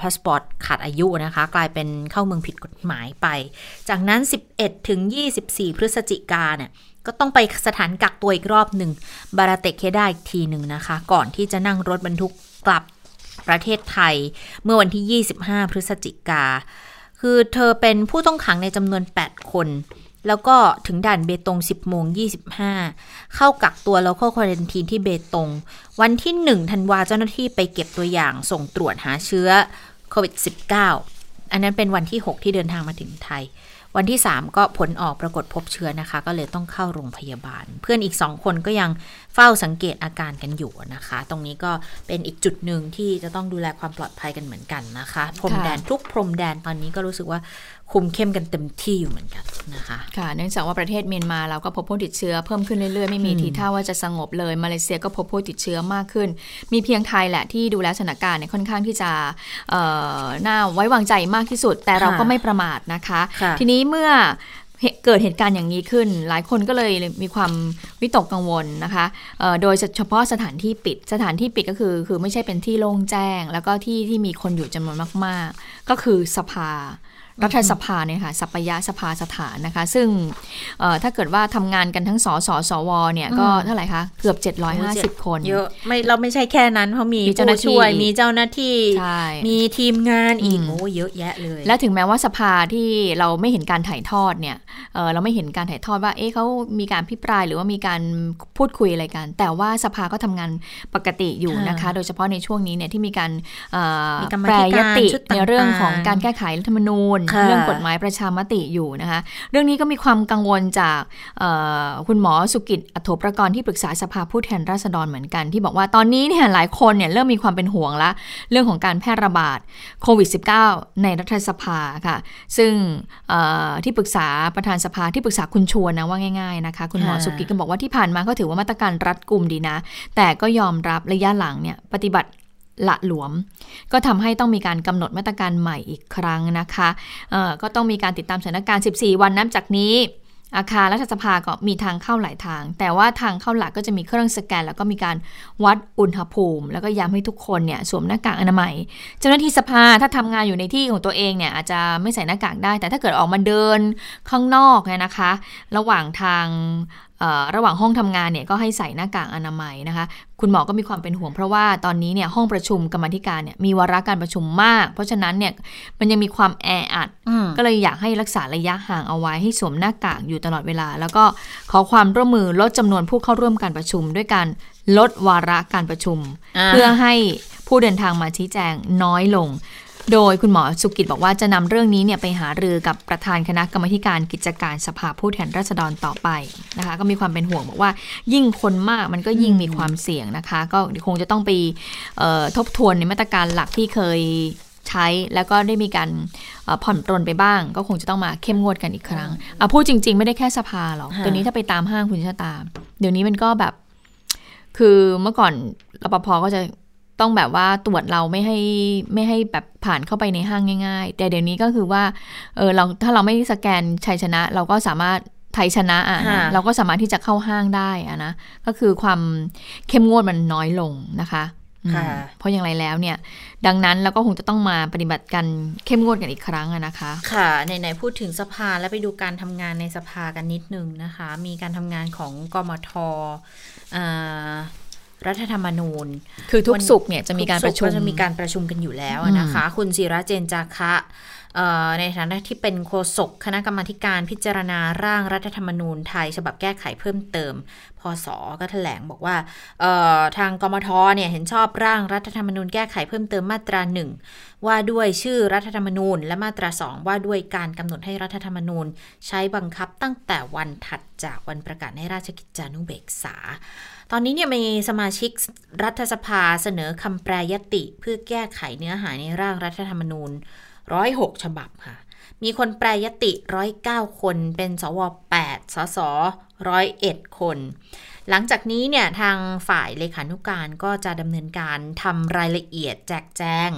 พาสปอร์ตขาดอายุนะคะ กลายเป็นเข้าเมืองผิดกฎหมายไป จากนั้น 11 ถึง 24 พฤศจิกาเนี่ยก็ต้องไปสถานกักตัวอีกรอบหนึ่งบาราเตเคดาอีกทีหนึ่งนะคะ ก่อนที่จะนั่งรถบรรทุกกลับประเทศไทย เมื่อวันที่ 25 พฤศจิกา คือเธอเป็นผู้ต้องขังในจำนวน 8 คน แล้วก็ถึงด่านเบตง 10โมง25 เข้ากักตัวแล้วก็ quarantine ที่เบตง วันที่1ธันวาเจ้าหน้าที่ไปเก็บตัวอย่างส่งตรวจหาเชื้อโควิด -19 อันนั้นเป็นวันที่ 6 ที่เดินทางมาถึงไทย วันที่ 3 ก็ผลออกปรากฏพบเชื้อนะคะ ก็เลยต้องเข้าโรงพยาบาล เพื่อนอีก 2 คนก็ยังเฝ้าสังเกตอาการกันอยู่นะคะ ตรงนี้ก็เป็นอีกจุดหนึ่งที่จะต้องดูแลความปลอดภัยกันเหมือนกันนะคะ พรมแดนทุกพรมแดนตอนนี้ก็รู้สึกว่า คุมเข้มกันเต็มที่อยู่เหมือนกันนะคะค่ะเนื่องจากว่าประเทศเมียนมาเราก็พบผู้ติดเชื้อเพิ่มขึ้นเรื่อยๆ ไม่มีทีท่าว่าจะสงบเลยมาเลเซียก็พบผู้ติดเชื้อมากขึ้น มีเพียงไทยแหละที่ดูแลสถานการณ์เนี่ยค่อนข้างที่จะเอ่อน่าไว้วางใจมากที่สุด แต่เราก็ไม่ประมาทนะคะค่ะทีนี้เมื่อเหเกิดเหตุการณ์อย่างนี้ขึ้น หลายคนก็เลยมีความวิตกกังวลนะคะเอ่อโดยเฉพาะสถานที่ปิด สถานที่ปิดก็คือคือไม่ใช่เป็นที่โล่งแจ้ง แล้วก็ที่ที่มีคนอยู่จำนวนมาก ๆ ก็คือสภา รัฐสภาเนี่ยค่ะสัปยะสภาสถานนะคะ ซึ่งเอ่อถ้าเกิดว่าทำงานกันทั้งสสสวเนี่ยก็เท่าไหร่คะ เกือบ 750 คน เยอะไม่เราไม่ใช่แค่นั้น เพราะมีมีเจ้าหน้าผู้ช่วยที่มีเจ้าหน้าที่ใช่มีทีมงานอีกอืมโอ้เยอะแยะเลย และถึงแม้ว่าสภาที่เราไม่เห็นการถ่ายทอดเนี่ยเอ่อเราไม่เห็นการถ่ายทอดว่าเอ๊ะเขามีการพิปรายหรือว่ามีการพูดคุยอะไรกัน แต่ว่าสภาก็ทำงานปกติอยู่นะคะค่ะโดยเฉพาะในช่วงนี้เนี่ยที่มีการเอ่อมีกรรมาแปรธิยการติชุดต่างๆในเรื่องของการแก้ไขรัฐธรรมนูญค่ะเรื่องกฎหมายประชามติอยู่นะคะ เรื่องนี้ก็มีความกังวลจากเอ่อคุณหมอสุกิจอัโถประกรณ์ที่ปรึกษาสภาผู้แทนราษฎรเหมือนกัน ที่บอกว่าตอนนี้เนี่ยหลายคนเนี่ยเริ่มมีความเป็นห่วงละเรื่องของการแพร่ระบาดโควิด -19 ในรัฐสภาค่ะ ซึ่งเอ่อที่ปรึกษาประธานสภาที่ปรึกษาคุณชวนนะว่าง่ายๆนะคะ คุณหมอค่ะสุกิจก็บอกว่าที่ผ่านมาก็ถือว่ามาตรการรัดกุมดีนะ แต่ก็ยอมรับระยะหลังเนี่ยปฏิบัติ ละหลวม ก็ทำให้ต้องมีการกำหนดมาตรการใหม่อีกครั้งนะคะก็ต้องมีการติดตามสถานการณ์ 14 วันนับจากนี้อาคารรัฐสภาก็มีทางเข้าหลายทาง แต่ว่าทางเข้าหลักก็จะมีเครื่องสแกน แล้วก็มีการวัดอุณหภูมิ แล้วก็ย้ำให้ทุกคนเนี่ยสวมหน้ากากอนามัย เจ้าหน้าที่สภาถ้าทำงานอยู่ในที่ของตัวเองเนี่ยอาจจะไม่ใส่หน้ากากได้ แต่ถ้าเกิดออกมาเดินข้างนอกเนี่ยนะคะ ระหว่างทาง ระหว่างห้องทำงานเนี่ยก็ให้ใส่หน้ากากอนามัยนะคะ คุณหมอก็มีความเป็นห่วงเพราะว่าตอนนี้เนี่ยห้องประชุมกรรมาธิการเนี่ยมีวาระการประชุมมาก เพราะฉะนั้นเนี่ยมันยังมีความแออัดอืมก็เลยอยากให้รักษาระยะห่างเอาไว้ให้สวมหน้ากากอยู่ตลอดเวลา แล้วก็ขอความร่วมมือลดจำนวนผู้เข้าร่วมการประชุม ด้วยการลดวาระการประชุมอ่าเพื่อให้ผู้เดินทางมาชี้แจงน้อยลง โดยคุณหมอสุกิจบอกว่าจะนำเรื่องนี้เนี่ยไปหารือกับประธานคณะกรรมาธิการกิจการสภาผู้แทนราษฎรต่อไปนะคะ ก็มีความเป็นห่วงบอกว่า ยิ่งคนมากมันก็ยิ่งมีความเสี่ยงนะคะ ก็คงจะต้องไปเอ่อทบทวนในมาตรการหลักที่เคยใช้แล้วก็ได้มีการเอ่อผ่อนปรนไปบ้าง ก็คงจะต้องมาเข้มงวดกันอีกครั้งอะพูดจริง ๆ ไม่ได้แค่สภาหรอกค่ะตัวนี้ถ้าไปตามห้างคุณชะตา เดี๋ยวนี้มันก็แบบ คือเมื่อก่อนรปภก็จะ ต้องแบบว่าตรวจเราไม่ให้ไม่ให้แบบผ่านเข้าไปในห้างง่าย ๆ แต่เดี๋ยวนี้ก็คือว่าเออเราถ้าเราไม่สแกนชัยชนะ เราก็สามารถไทยชนะอะนะค่ะเราก็สามารถที่จะเข้าห้างได้อะนะก็คือความเข้มงวดมันน้อยลงนะคะอืมค่ะเพราะอย่างไรแล้วเนี่ย ดังนั้นเราก็คงจะต้องมาปฏิบัติกันเข้มงวดกันอีกครั้งอะนะคะ ค่ะไหนๆพูดถึงสภาแล้วไปดูการทำงานในสภากันนิดนึงนะคะ มีการทำงานของกมทอ่า รัฐธรรมนูญ คือทุกวันสุกร์เนี่ยจะมีการประชุมทุกศุกก็จะมีการประชุมกันอยู่แล้วอะนะคะ คุณศิระเจนจาคะเอ่อในฐานะที่เป็นโฆษกคณะกรรมาธิการพิจารณาร่างรัฐธรรมนูญไทย ฉบับแก้ไขเพิ่มเติม พศก็แถลงบอกว่าเอ่อทางกมทเนี่ยเห็นชอบร่างรัฐธรรมนูญแก้ไขเพิ่มเติมมาตราหนึ่งว่าด้วยชื่อรัฐธรรมนูญ และมาตราสองว่าด้วยการกำหนดให้รัฐธรรมนูญ ใช้บังคับตั้งแต่วันถัดจากวันประกาศในราชกิจจานุเบกษา ตอนนี้เนี่ยมีสมาชิกรัฐสภาเสนอคำแปรยติ เพื่อแก้ไขเนื้อหาในร่างรัฐธรรมนูญ 106 ฉบับค่ะ มีคนแปรยติ 109 คน เป็นสว 8 สส 101 คน หลังจากนี้เนี่ยทางฝ่ายเลขานุการก็จะดำเนินการทำรายละเอียดแจกแจง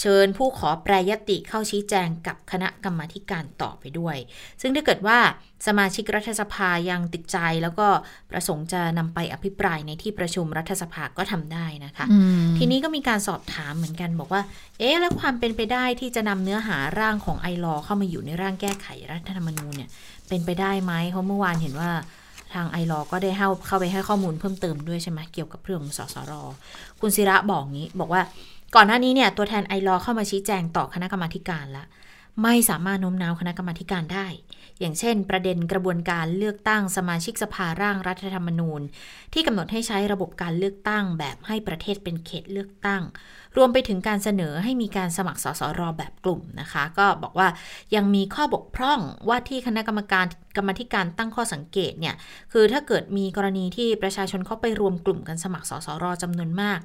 เชิญผู้ขอแปรยติเข้าชี้แจงกับคณะกรรมาธิการต่อไปด้วย ซึ่งถ้าเกิดว่าสมาชิกรัฐสภายังติดใจแล้วก็ประสงค์จะนำไปอภิปรายในที่ประชุมรัฐสภาก็ทำได้นะคะอืมทีนี้ก็มีการสอบถามเหมือนกันบอกว่า เอ๊ะแล้วความเป็นไปได้ที่จะนำเนื้อหาร่างของไอรอเข้ามาอยู่ในร่างแก้ไขรัฐธรรมนูญเนี่ยเป็นไปได้ไหมเพราะเมื่อวานเห็นว่า ทางไอรอก็ได้เข้าเข้าไปให้ข้อมูลเพิ่มเติมด้วยใช่ไหมเกี่ยวกับเรื่องของสสร คุณศิระบอกงี้ บอกว่าก่อนหน้านี้เนี่ยตัวแทนไอรอเข้ามาชี้แจงต่อคณะกรรมาการแล้วไม่สามารถโน้มน้าวคณะกรรมาการได้ อย่างเช่น ประเด็นกระบวนการเลือกตั้งสมาชิกสภาร่างรัฐธรรมนูญ ที่กำหนดให้ใช้ระบบการเลือกตั้งแบบให้ประเทศเป็นเขตเลือกตั้ง รวมไปถึงการเสนอให้มีการสมัครสสรแบบกลุ่มนะคะ ก็บอกว่ายังมีข้อบกพร่องว่าที่คณะกรรมการกรรมาธิการตั้งข้อสังเกตเนี่ยคือถ้าเกิดมีกรณีที่ประชาชนเข้าไปรวมกลุ่มกันสมัครสสรจำนวนมาก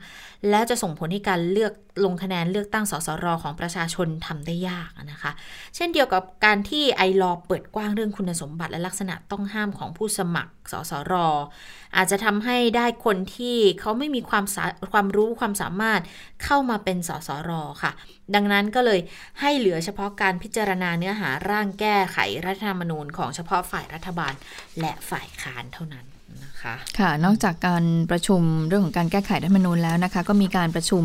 แล้วจะส่งผลให้การเลือกลงคะแนนเลือกตั้งสสรของประชาชนทำได้ยากนะคะ เช่นเดียวกับการที่ไอรอเปิดกว้างเรื่องคุณสมบัติและลักษณะต้องห้ามของผู้สมัครสสรอาจจะทำให้ได้คนที่เขาไม่มีความความรู้ความสามารถ เข้ามาเป็นสสรค่ะ ดังนั้นก็เลยให้เหลือเฉพาะการพิจารณาเนื้อหาร่างแก้ไขรัฐธรรมนูญของเฉพาะฝ่ายรัฐบาลและฝ่ายค้านเท่านั้นนะคะค่ะ นอกจากการประชุมเรื่องของการแก้ไขรัฐมนูญแล้วนะคะ ก็มีการประชุม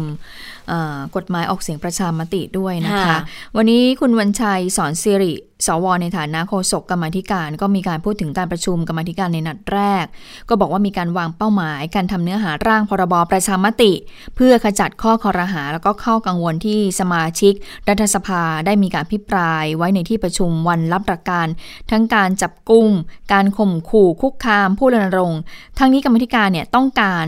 กฎหมายออกเสียงประชามติด้วยนะคะ วันนี้คุณวันชัยสอนสิริ สวในฐานะโฆษกกรรมธิการ ก็มีการพูดถึงการประชุมกรรมธิการในนัดแรก ก็บอกว่ามีการวางเป้าหมาย การทำเนื้อหาร่างพรบประชามติ เพื่อขจัดข้อคอรหา แล้วก็ข้อกังวลที่สมาชิก รัฐสภาได้มีการพิปรายไว้ในที่ประชุมวันรับประการ ทั้งการจับกุมการข่มขู่คุกคามผู้รณรงค์ทั้งนี้กรรมธิการเนี่ยต้องการ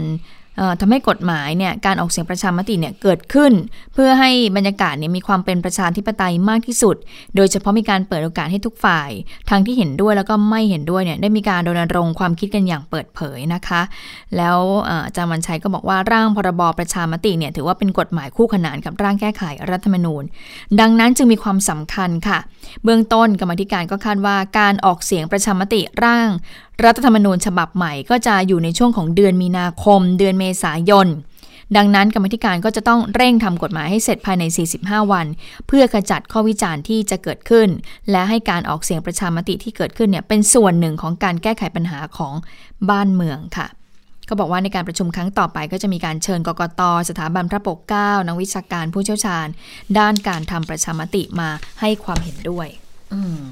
ทำให้กฎหมายเนี่ยการออกเสียงประชามติเนี่ยเกิดขึ้น เพื่อให้บรรยากาศเนี่ยมีความเป็นประชาธิปไตยมากที่สุด โดยเฉพาะมีการเปิดโอกาสให้ทุกฝ่าย ทั้งที่เห็นด้วยแล้วก็ไม่เห็นด้วยเนี่ยได้มีการรณรงค์ความคิดกันอย่างเปิดเผยนะคะ แล้วอาจารย์วันชัยก็บอกว่าร่างพรบประชามติเนี่ยถือว่าเป็นกฎหมายคู่ขนานกับร่างแก้ไขรัฐธรรมนูญ ดังนั้นจึงมีความสำคัญค่ะ เบื้องต้นกรรมธิการก็คาดว่าการออกเสียงประชามติร่าง รัฐธรรมนูญฉบับใหม่ก็จะอยู่ในช่วงของเดือนมีนาคม เดือนเมษายน ดังนั้นกรรมธิการก็จะต้องเร่งทำกฎหมายให้เสร็จภายใน 45 วัน เพื่อขจัดข้อวิจารณ์ที่จะเกิดขึ้น และให้การออกเสียงประชามติที่เกิดขึ้นเนี่ยเป็นส่วนหนึ่งของการแก้ไขปัญหาของบ้านเมืองค่ะก็บอกว่าในการประชุมครั้งต่อไปก็จะมีการเชิญกกต สถาบันพระปกเกล้านักวิชาการผู้เชี่ยวชาญ ด้านการทำประชามติมาให้ความเห็นด้วย อืม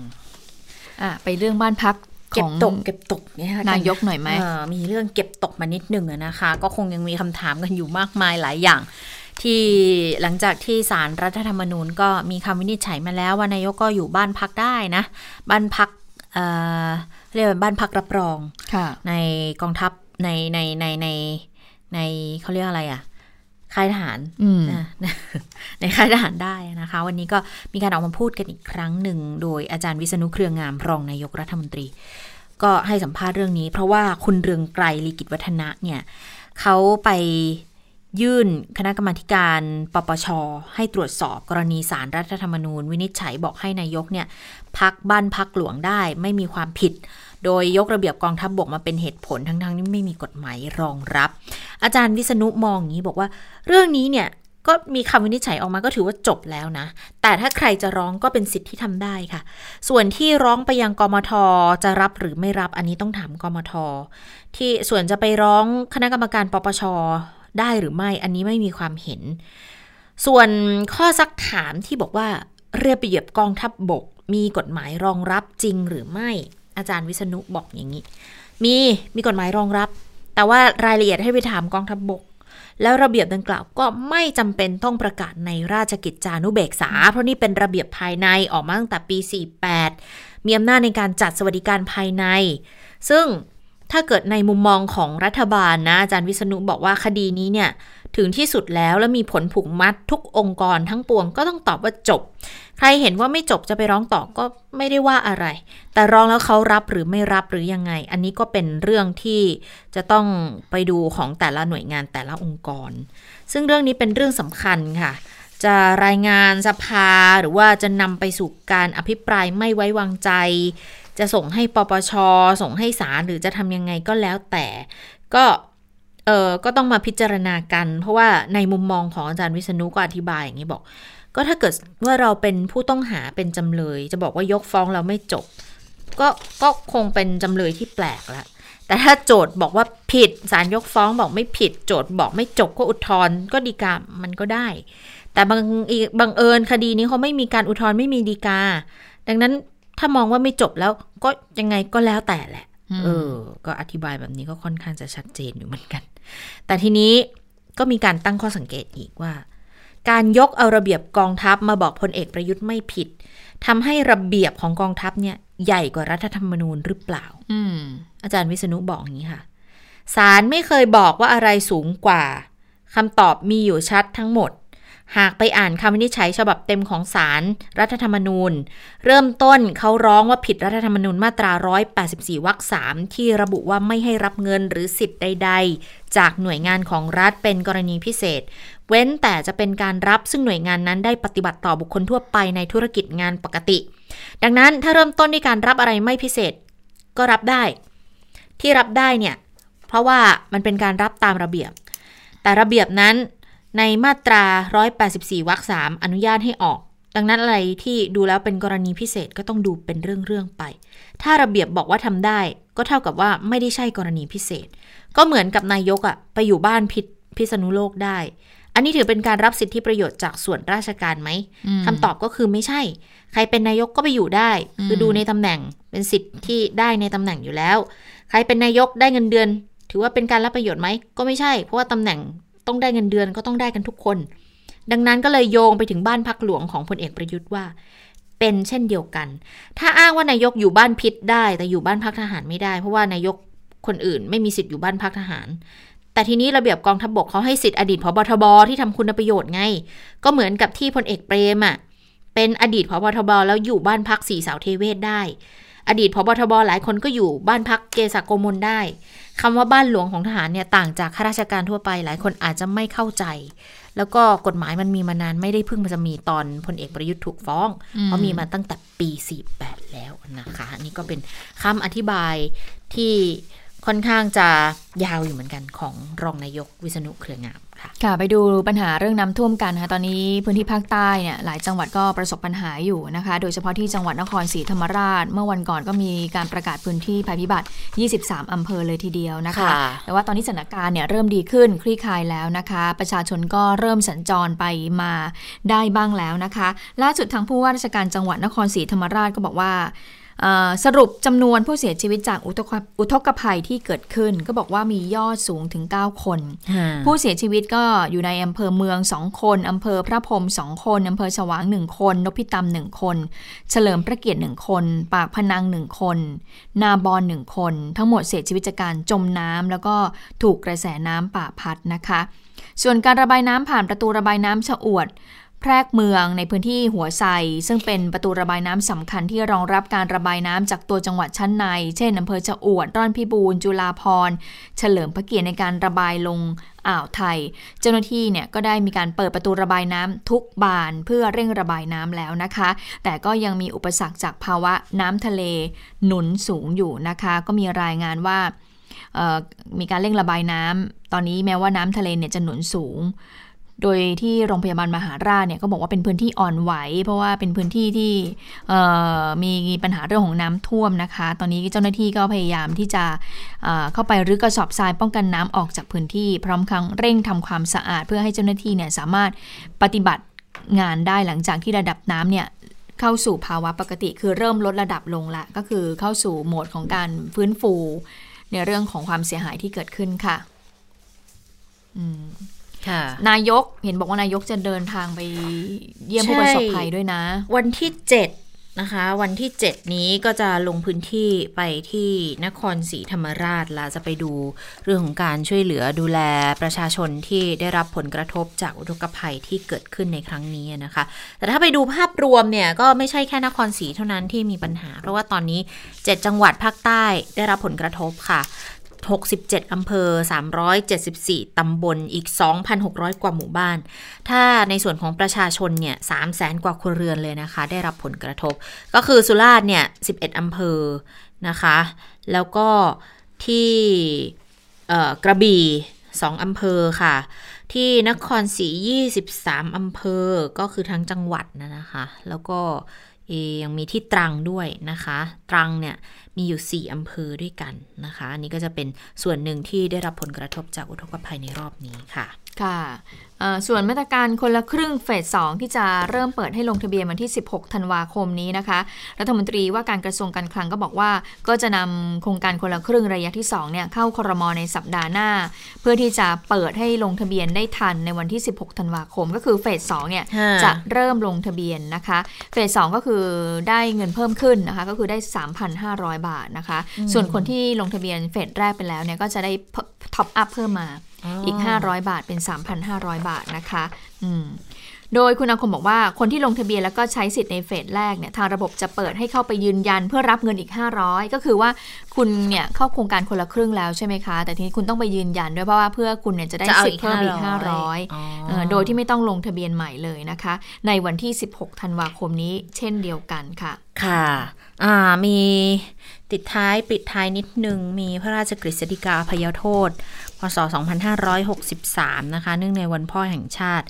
อะไปเรื่องบ้านพัก เก็บตกเก็บตกเนี่ยนายกหน่อยไหมมีเรื่องเก็บตกมานิดหนึ่งนะคะ ก็คงยังมีคำถามกันอยู่มากมายหลายอย่าง ที่หลังจากที่สารรัฐธรรมนูญก็มีคำวินิจฉัยมาแล้วว่านายกก็อยู่บ้านพักได้นะ บ้านพักเรียกว่าบ้านพักรับรองในกองทัพในในในในในเขาเรียกอะไรอะ ค่ายทหารในค่ายทหารได้นะคะ วันนี้ก็มีการออกมาพูดกันอีกครั้งหนึ่ง โดยอาจารย์วิษณุเครืองามรองนายกรัฐมนตรี ก็ให้สัมภาษณ์เรื่องนี้ เพราะว่าคุณเรืองไกรลีกิจวัฒนะเนี่ยเขาไปยื่นคณะกรรมาการปปช ให้ตรวจสอบกรณีสารรัฐธรรมนูญ วินิจฉัยบอกให้นายกเนี่ยพักบ้านพักหลวงได้ไม่มีความผิด โดยยกระเบียบกองทัพบบกมาเป็นเหตุผลทั้งๆที่ไม่มีกฎหมายรองรับ อาจารย์วิษณุมองอย่างนี้บอกว่า เรื่องนี้เนี่ยก็มีคำวินิจฉัยออกมาก็ถือว่าจบแล้วนะ แต่ถ้าใครจะร้องก็เป็นสิทธิ์ที่ทำได้ค่ะ ส่วนที่ร้องไปยังกมทจะรับหรือไม่รับอันนี้ต้องถามกมท ที่ส่วนจะไปร้องคณะกรรมการปปชได้หรือไม่อันนี้ไม่มีความเห็น ส่วนข้อซักถามที่บอกว่าเรียบเบียบกองทัพบบก มีกฎหมายรองรับจริงหรือไม่ อาจารย์วิษณุบอกอย่างนี้ มีมีกฎหมายรองรับ แต่ว่ารายละเอียดให้ไปถามกองทัพบบก แล้วระเบียบดังกล่าวก็ไม่จำเป็นต้องประกาศในราชกิจจานุเบกษา เพราะนี่เป็นระเบียบภายในออกมาตั้งแต่ปี 48 มีอำนาจในการจัดสวัสดิการภายใน ซึ่งถ้าเกิดในมุมมองของรัฐบาลนะอาจารย์วิษณุบอกว่าคดีนี้เนี่ย ถึงที่สุดแล้วและมีผลผูกมัดทุกองค์กรทั้งปวงก็ต้องตอบว่าจบ ใครเห็นว่าไม่จบจะไปร้องต่อก็ไม่ได้ว่าอะไร แต่ร้องแล้วเขารับหรือไม่รับหรือยังไง อันนี้ก็เป็นเรื่องที่จะต้องไปดูของแต่ละหน่วยงานแต่ละองค์กร ซึ่งเรื่องนี้เป็นเรื่องสำคัญค่ะจะรายงานสภาหรือว่าจะนำไปสู่การอภิปรายไม่ไว้วางใจ จะส่งให้ปปช ส่งให้ศาลหรือจะทำยังไงก็แล้วแต่ ก็ เออก็ต้องมาพิจารณากัน เพราะว่าในมุมมองของอาจารย์วิษณุก็อธิบายอย่างนี้บอก ก็ถ้าเกิดว่าเราเป็นผู้ต้องหาเป็นจำเลย จะบอกว่ายกฟ้องเราไม่จบ ก็ก็คงเป็นจำเลยที่แปลกละแต่ถ้าโจทย์บอกว่าผิดศาลยกฟ้องบอกไม่ผิด โจทย์บอกไม่จบก็อุทธรณ์ก็ดีกามันก็ได้ แต่บางอีกบางเอิญคดีนี้เขาไม่มีการอุทธรณ์ไม่มีดีกา ดังนั้นถ้ามองว่าไม่จบแล้วก็ยังไงก็แล้วแต่แหละ เออ ก็อธิบายแบบนี้ก็ค่อนข้างจะชัดเจนอยู่เหมือนกัน แต่ทีนี้ก็มีการตั้งข้อสังเกตอีกว่า การยกเอาระเบียบกองทัพมาบอกพลเอกประยุทธ์ไม่ผิดทำให้ระเบียบของกองทัพเนี่ย ใหญ่กว่ารัฐธรรมนูญหรือเปล่า อืออาจารย์วิษณุบอกอย่างนี้ค่ะศาลไม่เคยบอกว่าอะไรสูงกว่าคำตอบมีอยู่ชัดทั้งหมด หากไปอ่านคำวินิจฉัยฉบับเต็มของศาลรรัฐธรรมนูญ เริ่มต้นเขาร้องว่าผิดรัฐธรรมนูญมาตรา 184 วรรคสามที่ระบุว่าไม่ให้รับเงินหรือสิทธิ์ใด ๆ จากหน่วยงานของรัฐเป็นกรณีพิเศษ เว้นแต่จะเป็นการรับซึ่งหน่วยงานนั้นได้ปฏิบัติต่อบุคคลทั่วไปในธุรกิจงานปกติ ดังนั้นถ้าเริ่มต้นด้วยการรับอะไรไม่พิเศษ ก็รับได้ ที่รับได้เนี่ยเพราะว่ามันเป็นการรับตามระเบียบ แต่ระเบียบนั้น ในมาตรา 184 วรรคสามอนุญาตให้ออก ดังนั้นอะไรที่ดูแล้วเป็นกรณีพิเศษก็ต้องดูเป็นเรื่องๆไป ถ้าระเบียบบอกว่าทำได้ ก็เท่ากับว่าไม่ได้ใช่กรณีพิเศษ ก็เหมือนกับนายกอะไปอยู่บ้านพิษพิษณุโลกได้ อันนี้ถือเป็นการรับสิทธิประโยชน์จากส่วนราชการไหมมคำตอบก็คือไม่ใช่ ใครเป็นนายกก็ไปอยู่ได้ คือดูในตำแหน่งเป็นสิทธิ์ที่ได้ในตำแหน่งอยู่แล้ว ใครเป็นนายกได้เงินเดือน ถือว่าเป็นการรับประโยชน์ไหมก็ไม่ใช่ เพราะว่าตำแหน่ง ต้องได้เงินเดือนก็ต้องได้กันทุกคน ดังนั้นก็เลยโยงไปถึงบ้านพักหลวงของพลเอกประยุทธ์ว่า เป็นเช่นเดียวกัน ถ้าอ้างว่านายกอยู่บ้านพิษได้ แต่อยู่บ้านพักทหารไม่ได้ เพราะว่านายกคนอื่น ไม่มีสิทธิ์อยู่บ้านพักทหาร แต่ทีนี้ระเบียบกองทัพบกเขาให้สิทธิ์อดีตพบทบที่ทำคุณประโยชน์ไง ก็เหมือนกับที่พลเอกเปรมอะเป็นอดีตพบทบแล้วอยู่บ้านพักสีเสาเทเวศได้ อดีตพบทบหลายคนก็อยู่บ้านพักเกษาโกมลได้คำว่าบ้านหลวงของทหารเนี่ยต่างจากข้าราชการทั่วไป หลายคนอาจจะไม่เข้าใจ แล้วก็กฎหมายมันมีมานานไม่ได้เพิ่งมาจะมีตอนพลเอกประยุทธ์ถูกฟ้องเพราะมีมาตั้งแต่ปี 48 แล้วนะคะอันนี่ก็เป็นคำอธิบายที่ค่อนข้างจะยาวอยู่เหมือนกันของรองนายกวิษณุเครืองาม ค่ะค่ะไปดูปัญหาเรื่องน้ำท่วมกันนะคะตอนนี้พื้นที่ภาคใต้เนี่ยหลายจังหวัดก็ประสบปัญหาอยู่นะคะ โดยเฉพาะที่จังหวัดนครศรีธรรมราช เมื่อวันก่อนก็มีการประกาศพื้นที่ภัยพิบัติ 23อำเภอเลยทีเดียวนะคะค่ะแต่ว่าตอนนี้สถานการณ์เนี่ยเริ่มดีขึ้นคลี่คลายแล้วนะคะ ประชาชนก็เริ่มสัญจรไปมาได้บ้างแล้วนะคะ ล่าสุดทางผู้ว่าราชการจังหวัดนครศรีธรรมราชก็บอกว่าเอ่อ สรุปจำนวนผู้เสียชีวิตจากอุทกอุทกภัยที่เกิดขึ้น ก็บอกว่ามียอดสูงถึง 9 คน ผู้เสียชีวิตก็อยู่ในอำเภอเมือง 2 คนอำเภอพระพรหม2คนอำเภอฉวาง 1 คน นพิตำ1คน เฉลิมพระเกียรติ1คน ปากพนัง 1 คน นาบอน1คน ทั้งหมดเสียชีวิตจากการจมน้ำแล้วก็ถูกกระแสน้ำป่าพัดนะคะ ส่วนการระบายน้ำผ่านประตูระบายน้ำชะอวด แพรกเมืองในพื้นที่หัวไซซึ่งเป็นประตูระบายน้ำสำคัญที่รองรับการระบายน้ำจากตัวจังหวัดชั้นใน เช่นอำเภอชะอวดร่อนพิบูรณ์จุฬาพรเฉลิมพระเกียรติในการระบายลงอ่าวไทย เจ้าหน้าที่เนี่ยก็ได้มีการเปิดประตูระบายน้ำทุกบานเพื่อเร่งระบายน้ำแล้วนะคะ แต่ก็ยังมีอุปสรรคจากภาวะน้ำทะเลหนุนสูงอยู่นะคะ ก็มีรายงานว่ามีการเร่งระบายน้ำตอนนี้แม้ว่าน้ำทะเลเนี่ยจะหนุนสูง โดยที่โรงพยาบาลมหาราชเนี่ยก็บอกว่าเป็นพื้นที่อ่อนไหว เพราะว่าเป็นพื้นที่ที่มีปัญหาเรื่องของน้ำท่วมนะคะ ตอนนี้เจ้าหน้าที่ก็พยายามที่จะเเข้าไปรื้อกระสอบทรายป้องกันน้ำออกจากพื้นที่ พร้อมครั้งเร่งทำความสะอาด เพื่อให้เจ้าหน้าที่เนี่ยสามารถปฏิบัติงานได้หลังจากที่ระดับน้ำเนี่ยเข้าสู่ภาวะปกติคือเริ่มลดระดับลงละก็คือเข้าสู่โหมดของการฟื้นฟู ในเรื่องของความเสียหายที่เกิดขึ้นค่ะ อืมค่ะ นายกเห็นบอกว่านายกจะเดินทางไปเยี่ยมผู้ประสบภัยด้วยนะ วันที่7นะคะ วันที่ 7 นี้ก็จะลงพื้นที่ไปที่นครศรีธรรมราชแล้วจะไปดูเรื่องของการช่วยเหลือดูแลประชาชนที่ได้รับผลกระทบจากอุทกภัยที่เกิดขึ้นในครั้งนี้นะคะ แต่ถ้าไปดูภาพรวมเนี่ยก็ไม่ใช่แค่นครศรีเท่านั้นที่มีปัญหา เพราะว่าตอนนี้ 7 จังหวัดภาคใต้ได้รับผลกระทบค่ะ 67 อำเภอ 374 ตำบล อีก 2,600 กว่าหมู่บ้าน ถ้าในส่วนของประชาชนเนี่ย300,000กว่าครัวเรือนเลยนะคะ ได้รับผลกระทบ ก็คือสุราษฎร์เนี่ย 11 อำเภอ นะคะ แล้วก็ที่กระบี่ 2 อำเภอค่ะ ที่นครศรี23 อำเภอ ก็คือทั้งจังหวัดนะนะคะ แล้วก็ยังมีที่ตรังด้วยนะคะ ตรังเนี่ย มีอยู่ 4 อำเภอด้วยกันนะคะอันนี้ก็จะเป็นส่วนหนึ่งที่ได้รับผลกระทบจากอุทกภัยในรอบนี้ค่ะ ค่ะ ส่วนมาตรการคนละครึ่งเฟส2ที่จะเริ่มเปิดให้ลงทะเบียนวันที่ 16 ธันวาคมนี้นะคะ รัฐมนตรีว่าการกระทรวงการคลังก็บอกว่า ก็จะนำโครงการคนละครึ่งระยะที่2เนี่ยเข้าครมในสัปดาห์หน้า เพื่อที่จะเปิดให้ลงทะเบียนได้ทันในวันที่ 16 ธันวาคม ก็คือเฟส2เนี่ยค่ะจะเริ่มลงทะเบียนนะคะ phase 2ก็คือได้เงินเพิ่มขึ้นนะคะก็คือได้ 3,500 บาทนะคะ ส่วนคนที่ลงทะเบียน phase แรกไปแล้วเนี่ยก็จะได้ top up เพิ่มมา อีก 500 บาทเป็น 3,500 บาทนะคะอืมโดยคุณอาคมบอกว่าคนที่ลงทะเบียนแล้วก็ใช้สิทธิ์ใน phase แรกเนี่ยทางระบบจะเปิดให้เข้าไปยืนยันเพื่อรับเงินอีก 500 ก็คือว่า คุณเนี่ยเข้าโครงการคนละครึ่งแล้วใช่ไหมคะ แต่ทีนี้คุณต้องไปยืนยันด้วยเพราะว่าเพื่อคุณเนี่ยจะได้จะเอาสิทธิ์เพิ่มอีกอีก500 500เออโดยที่ไม่ต้องลงทะเบียนใหม่เลยนะคะ ในวันที่ 16ธันวาคมนี้เช่นเดียวกันค่ะ ค่ะอ่ามีติดท้ายปิดท้ายนิดนึง มีพระราชกฤษฎีกาพยโทษ พศ 2563 นะคะ เนื่องในวันพ่อแห่งชาติ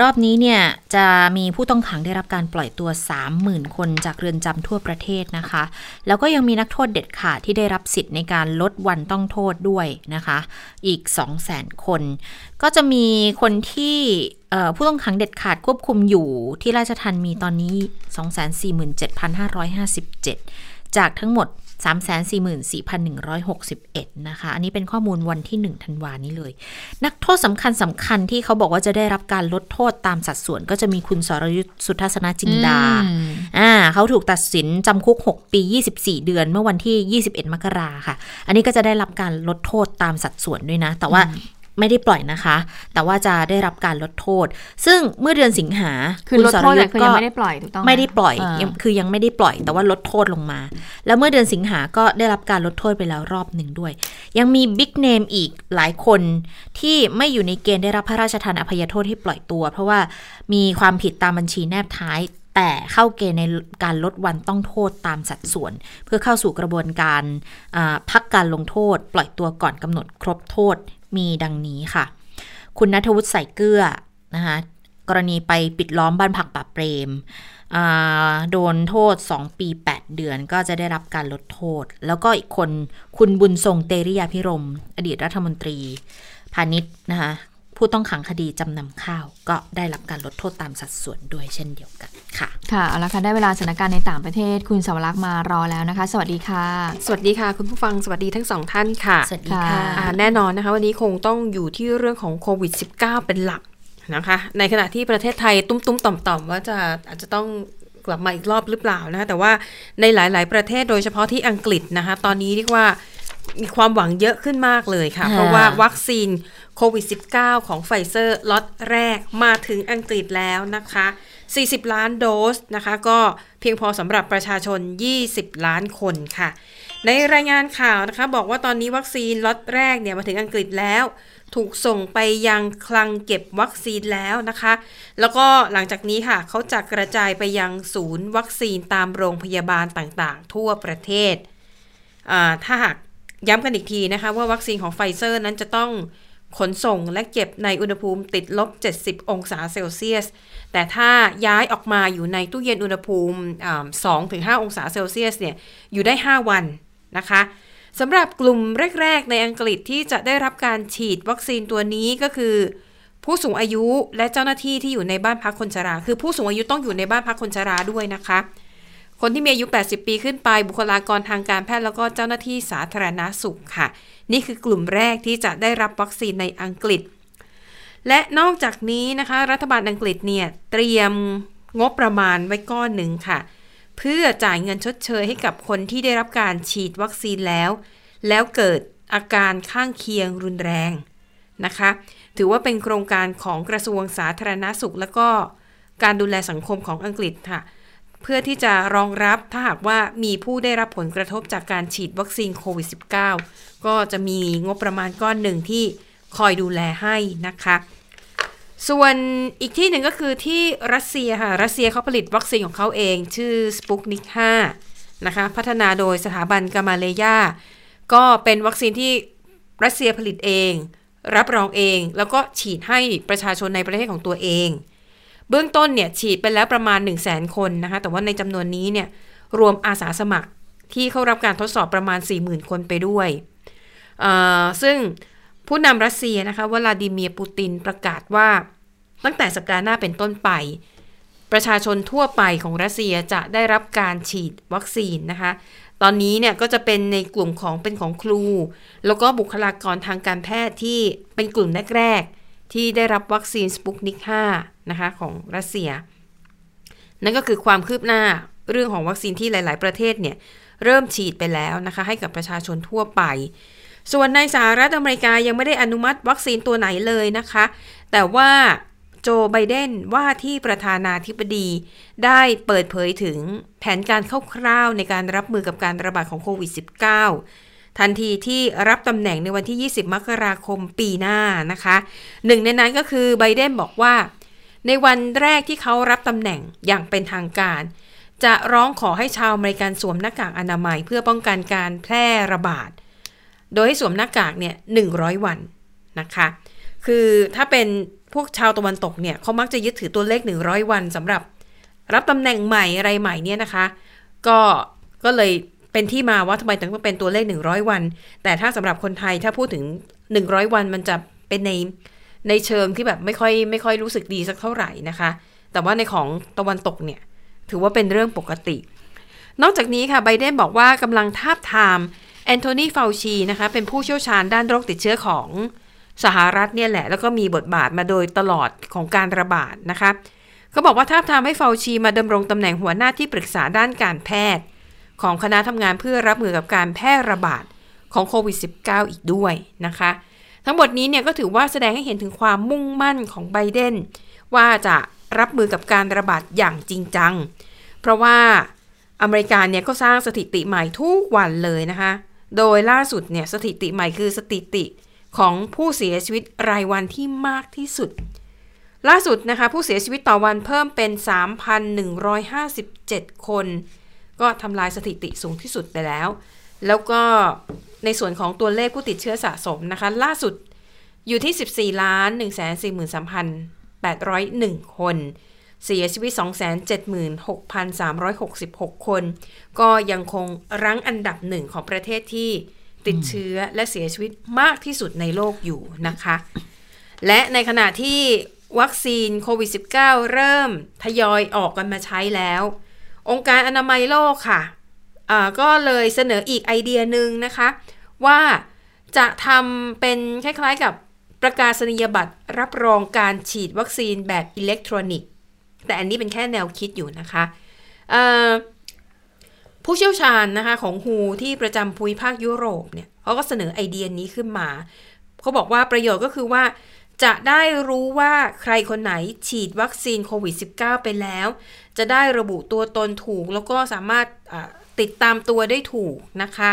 รอบนี้เนี่ย จะมีผู้ต้องขังได้รับการปล่อยตัว 30,000 คนจากเรือนจำทั่วประเทศนะคะ แล้วก็ยังมีนักโทษเด็ดขาดที่ได้รับสิทธิ์ในการลดวันต้องโทษด้วยนะคะ อีก 200,000 คน ก็จะมีคนที่ผู้ต้องขังเด็ดขาดควบคุมอยู่ที่ราชทันมีตอนนี้ 247,557 จากทั้งหมด 344,161 นะคะ อันนี้เป็นข้อมูลวันที่ 1 ธันวานี้เลย นักโทษสำคัญสำคัญที่เขาบอกว่าจะได้รับการลดโทษตามสัดส่วน ก็จะมีคุณสรยุทธสุทัศนจินดาอืมอ่าเขาถูกตัดสินจำคุก 6 ปี 24 เดือนเมื่อวันที่ 21 มกราค่ะ อันนี้ก็จะได้รับการลดโทษตามสัดส่วนด้วยนะ แต่ว่า ไม่ได้ปล่อยนะคะ แต่ว่าจะได้รับการลดโทษ ซึ่งเมื่อเดือนสิงหาคือลดโทษแต่ณคือยังไม่ได้ปล่อยถูกต้องหไม่ได้ปล่อยายังคือยังไม่ได้ปล่อย แต่ว่าลดโทษลงมา แล้วเมื่อเดือนสิงหาก็ได้รับการลดโทษไปแล้วรอบหนึ่งด้วย ยังมีบิ๊กเนมอีกหลายคนที่ไม่อยู่ในเกณฑ์ได้รับพระราชทานอภัยโทษให้ปล่อยตัว เพราะว่ามีความผิดตามบัญชีแนบท้ายแต่เข้าเกณฑ์ในการลดวันต้องโทษตามสัดส่วน เพื่อเข้าสู่กระบวนการอ่าพักการลงโทษ ปล่อยตัวก่อนกำหนดครบโทษ มีดังนี้ค่ะ คุณนัทวุฒิใส่เกลือนะคะกรณีไปปิดล้อมบ้านผักป่าเปรมโดนโทษ 2 ปี 8 เดือนก็จะได้รับการลดโทษ แล้วก็อีกคนคุณบุญทรงเตริยาพิรม อดีตรัฐมนตรี พาณิชย์นะคะ ผู้ต้องขังคดีจำนำข้าว ก็ได้รับการลดโทษตามสัดส่วนด้วยเช่นเดียวกันค่ะ ค่ะเอาละค่ะได้เวลาสถานการณ์ในต่างประเทศคุณสวรักษ์มารอแล้วนะคะ สวัสดีค่ะ สวัสดีค่ะ คุณผู้ฟังสวัสดีทั้งสองท่านค่ะสวัสดีค่ะอ่าแน่นอนนะคะ วันนี้คงต้องอยู่ที่เรื่องของโควิด -19 เป็นหลักนะคะในขณะที่ประเทศไทยตุ้มๆต่อมๆว่าจะอาจจะต้องกลับมาอีกรอบหรือเปล่านะคะแต่ว่าในหลาย ๆ ประเทศโดยเฉพาะที่อังกฤษนะคะตอนนี้เรียกว่ามีความหวังเยอะขึ้นมากเลยค่ะค่ะเพราะว่าวัคซีน โควิด -19 ของไฟเซอร์ล็อตแรกมาถึงอังกฤษแล้วนะคะ 40 ล้านโดสนะคะ ก็เพียงพอสำหรับประชาชน 20 ล้านคนค่ะ ในรายงานข่าวนะคะ บอกว่าตอนนี้วัคซีนล็อตแรกเนี่ยมาถึงอังกฤษแล้ว ถูกส่งไปยังคลังเก็บวัคซีนแล้วนะคะ แล้วก็หลังจากนี้ค่ะเขาจะกระจายไปยังศูนย์วัคซีนตามโรงพยาบาลต่างๆ ทั่วประเทศ ถ้าหากย้ำกันอีกทีนะคะว่าวัคซีนของไฟเซอร์นั้นจะต้อง ขนส่งและเก็บในอุณหภูมิติดลบ 70 องศาเซลเซียส แต่ถ้าย้ายออกมาอยู่ในตู้เย็นอุณหภูมิอ่า2-5 องศาเซลเซียสเนี่ยอยู่ได้ 5 วันนะคะสำหรับกลุ่มแรก ๆ ในอังกฤษที่จะได้รับการฉีดวัคซีนตัวนี้ก็คือ ผู้สูงอายุและเจ้าหน้าที่ที่อยู่ในบ้านพักคนชรา คือผู้สูงอายุต้องอยู่ในบ้านพักคนชราด้วยนะคะ คนที่มีอายุ 80 ปีขึ้นไป บุคลากรทางการแพทย์แล้วก็เจ้าหน้าที่สาธารณาสุขค่ะ นี่คือกลุ่มแรกที่จะได้รับวัคซีนในอังกฤษ และนอกจากนี้นะคะ รัฐบาลอังกฤษเนี่ยเตรียมงบประมาณไว้ก้อนหนึ่งค่ะ เพื่อจ่ายเงินชดเชยให้กับคนที่ได้รับการฉีดวัคซีนแล้ว แล้วเกิดอาการข้างเคียงรุนแรงนะคะ ถือว่าเป็นโครงการของกระทรวงสาธารณาสุข และก็การดูแลสังคมของอังกฤษค่ะ เพื่อที่จะรองรับถ้าหากว่ามีผู้ได้รับผลกระทบจากการฉีดวัคซีนโควิด -19 ก็จะมีงบประมาณก้อนหนึ่งที่คอยดูแลให้นะคะ ส่วนอีกที่หนึ่งก็คือที่รัสเซียค่ะ รัสเซียเขาผลิตวัคซีนของเขาเองชื่อ Sputnik 5นะคะ พัฒนาโดยสถาบันกามาเลยาก็เป็นวัคซีนที่รัสเซียผลิตเอง รับรองเอง แล้วก็ฉีดให้ประชาชนในประเทศของตัวเอง เบื้องต้นเนี่ยฉีดไปแล้วประมาณ 1 0 0 0 0แสนคนนะคะ แต่ว่าในจำนวนนี้เนี่ยรวมอาสาสมัครที่เข้ารับการทดสอบประมาณ 40,000 คนไปด้วย ซึ่งผู้นำรัสเซียนะคะวลาดิเมียร์ปูตินประกาศว่า ตั้งแต่สัปดาห์หน้าเป็นต้นไป ประชาชนทั่วไปของรัสเซียจะได้รับการฉีดวัคซีนนะคะ ตอนนี้เนี่ยก็จะเป็นในกลุ่มของเป็นของครู แล้วก็บุคลากรทางการแพทย์ที่เป็นกลุ่มแรกๆ ที่ได้รับวัคซีนสปุกนิก5นะคะของรัสเซีย นั่นก็คือความคืบหน้าเรื่องของวัคซีนที่หลาย ๆ ประเทศเนี่ยเริ่มฉีดไปแล้วนะคะให้กับประชาชนทั่วไป ส่วนในสหรัฐอเมริกายังไม่ได้อนุมัติวัคซีนตัวไหนเลยนะคะ แต่ว่าโจไบเดนว่าที่ประธานาธิบดีได้เปิดเผยถึงแผนการคร่าวๆในการรับมือกับการระบาดของโควิด -19 ทันทีที่รับตำแหน่งในวันที่ 20 มกราคมปีหน้านะคะหนึ่งในนั้นก็คือไบเดนบอกว่า ในวันแรกที่เขารับตำแหน่งอย่างเป็นทางการ จะร้องขอให้ชาวอเมริกันสวมหน้ากากอนามัย เพื่อป้องกันการแพร่ระบาด โดยให้สวมหน้ากากเนี่ย 100 วันนะคะ คือถ้าเป็นพวกชาวตะวันตกเนี่ยเขามักจะยึดถือตัวเลข 100 วันสำหรับ รับตำแหน่งใหม่อะไรใหม่เนี่ยนะคะ ก็ก็เลย เป็นที่มาว่าทำไมถึงต้องเป็นตัวเลข 100 วัน แต่ถ้าสำหรับคนไทยถ้าพูดถึง 100 วันมันจะเป็นในในเชิงที่แบบไม่ค่อยไม่ค่อยรู้สึกดีสักเท่าไหร่นะคะ แต่ว่าในของตะวันตกเนี่ยถือว่าเป็นเรื่องปกติ นอกจากนี้ค่ะไบเดนบอกว่ากำลังทาบทามแอนโทนีเฟาวชีนะคะเป็นผู้เชี่ยวชาญด้านโรคติดเชื้อของสหรัฐเนี่ยแหละ แล้วก็มีบทบาทมาโดยตลอดของการระบาดนะคะเขาบอกว่าท้าทามให้เฟาวชีมาดำรงตำแหน่งหัวหน้าที่ปรึกษาด้านการแพทย์ ของคณะทำงานเพื่อรับมือกับการแพร่ระบาดของโควิด -19 อีกด้วยนะคะ ทั้งหมดนี้เนี่ยก็ถือว่าแสดงให้เห็นถึงความมุ่งมั่นของไบเดนว่าจะรับมือกับการระบาดอย่างจริงจัง เพราะว่าอเมริกาเนี่ยก็สร้างสถิติใหม่ทุกวันเลยนะคะ โดยล่าสุดเนี่ยสถิติใหม่คือสถิติของผู้เสียชีวิตรายวันที่มากที่สุด ล่าสุดนะคะผู้เสียชีวิตต่อวันเพิ่มเป็น 3,157 คน ก็ทำลายสถิติสูงที่สุดไปแล้ว แล้วก็ในส่วนของตัวเลขผู้ติดเชื้อสะสมนะคะ ล่าสุดอยู่ที่ 14ล้าน143,801 คน เสียชีวิต 276,366 คน ก็ยังคงรั้งอันดับหนึ่งของประเทศที่ติดเชื้อและเสียชีวิตมากที่สุดในโลกอยู่นะคะ และในขณะที่วัคซีนโควิด -19 เริ่มทยอยออกกันมาใช้แล้ว องค์การอนามัยโลกค่ะอ่าก็เลยเสนออีกไอเดียหนึ่งนะคะ ว่าจะทำเป็นคล้ายๆกับประกาศนียบัตรรับรองการฉีดวัคซีนแบบอิเล็กทรอนิกส์ แต่อันนี้เป็นแค่แนวคิดอยู่นะคะผู้เชี่ยวชาญนะคะของฮูที่ประจำภูมิภาคยุโรปเนี่ยเขาก็เสนอไอเดียนี้ขึ้นมา เขาบอกว่าประโยชน์ก็คือว่า จะได้รู้ว่าใครคนไหนฉีดวัคซีนโควิด -19 ไปแล้ว จะได้ระบุตัวตนถูก แล้วก็สามารถติดตามตัวได้ถูกนะคะ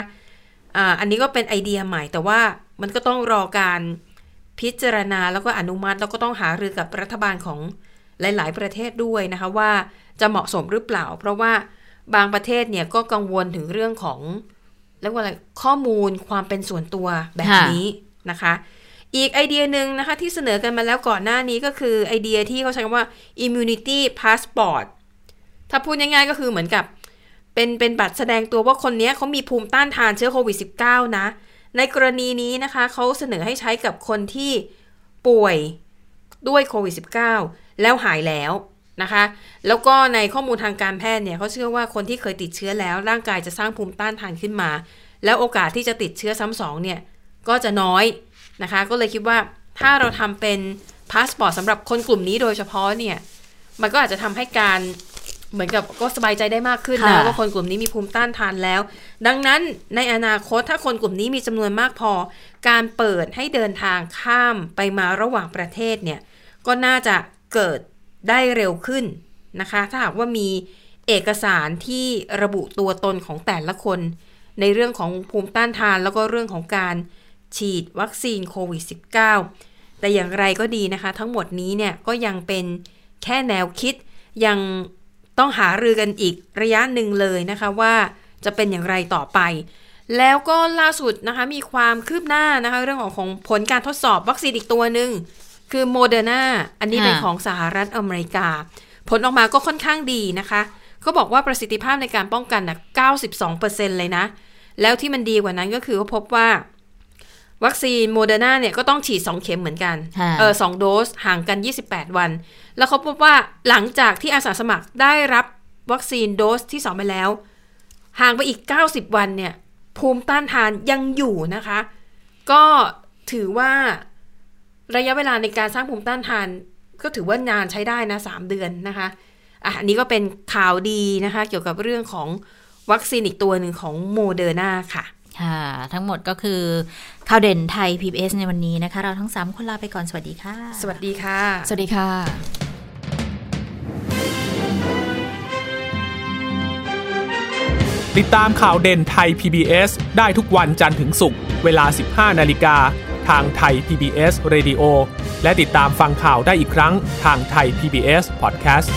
อันนี้ก็เป็นไอเดียใหม่แต่ว่ามันก็ต้องรอการพิจารณาแล้วก็อนุมัติแล้วก็ต้องหารือกับรัฐบาลของหลาย ๆ ประเทศด้วยนะคะว่าจะเหมาะสมหรือเปล่า เพราะว่าบางประเทศเนี่ยก็กังวลถึงเรื่องของเรียกว่าอะไรข้อมูลความเป็นส่วนตัวแบบนี้นะคะ อีกไอเดียหนึ่งนะคะที่เสนอกันมาแล้วก่อนหน้านี้ก็คือไอเดียที่เขาใช้คำว่า immunity passport ถ้าพูดง่ายๆก็คือเหมือนกับ เป็นเป็นบัตรแสดงตัวว่าคนนี้เขามีภูมิต้านทานเชื้อโควิด -19 นะ ในกรณีนี้นะคะเขาเสนอให้ใช้กับคนที่ป่วยด้วยโควิด -19 แล้วหายแล้วนะคะ แล้วก็ในข้อมูลทางการแพทย์เนี่ยเขาเชื่อว่าคนที่เคยติดเชื้อแล้ว ร่างกายจะสร้างภูมิต้านทานขึ้นมา แล้วโอกาสที่จะติดเชื้อซ้ำสองเนี่ยก็จะน้อย นะคะ ก็เลยคิดว่าถ้าเราทำเป็นพาสปอร์ตสำหรับคนกลุ่มนี้โดยเฉพาะเนี่ย มันก็อาจจะทำให้การเหมือนกับก็สบายใจได้มากขึ้นนะค่ะว่าคนกลุ่มนี้มีภูมิต้านทานแล้ว ดังนั้นในอนาคตถ้าคนกลุ่มนี้มีจำนวนมากพอ การเปิดให้เดินทางข้ามไปมาระหว่างประเทศเนี่ยก็น่าจะเกิดได้เร็วขึ้นนะคะ ถ้าหากว่ามีเอกสารที่ระบุตัวตนของแต่ละคน ในเรื่องของภูมิต้านทานแล้วก็เรื่องของการ ฉีดวัคซีนโควิด -19 แต่อย่างไรก็ดีนะคะ ทั้งหมดนี้เนี่ยก็ยังเป็นแค่แนวคิดยังต้องหารือกันอีกระยะหนึ่งเลยนะคะว่าจะเป็นอย่างไรต่อไป แล้วก็ล่าสุดนะคะมีความคืบหน้านะคะเรื่องของของผลการทดสอบวัคซีนอีกตัวหนึ่งคือโมเดอร์นาอันนี้เป็นค่ะของสหรัฐอเมริกา ผลออกมาก็ค่อนข้างดีนะคะเขาบอกว่าประสิทธิภาพในการป้องกันนะ92%เลยนะ แล้วที่มันดีกว่านั้นก็คือเขาพบว่า วัคซีนโมเดอร์นาเนี่ยก็ต้องฉีด 2 เข็มเหมือนกันค่ะเออสองโดสห่างกัน 28 วัน แล้วเขาพบว่าหลังจากที่อาสาสมัครได้รับวัคซีนโดสที่ 2 ไปแล้ว ห่างไปอีก 90 วันเนี่ย ภูมิต้านทานยังอยู่นะคะ ก็ถือว่าระยะเวลาในการสร้างภูมิต้านทาน ก็ถือว่านานใช้ได้นะ3เดือนนะคะอะอันนี้ก็เป็นข่าวดีนะคะ เกี่ยวกับเรื่องของวัคซีนอีกตัวหนึ่งของโมเดอร์นาค่ะ ค่ะ ทั้งหมดก็คือข่าวเด่นไทย PBS ในวันนี้นะคะ เราทั้ง 3 คนลาไปก่อน สวัสดีค่ะ สวัสดีค่ะ สวัสดีค่ะ ติดตามข่าวเด่นไทย PBS ได้ทุกวันจันทร์ถึงศุกร์เวลา 15 นาฬิกา ทางไทย PBS Radio และติดตามฟังข่าวได้อีกครั้งทางไทย PBS Podcast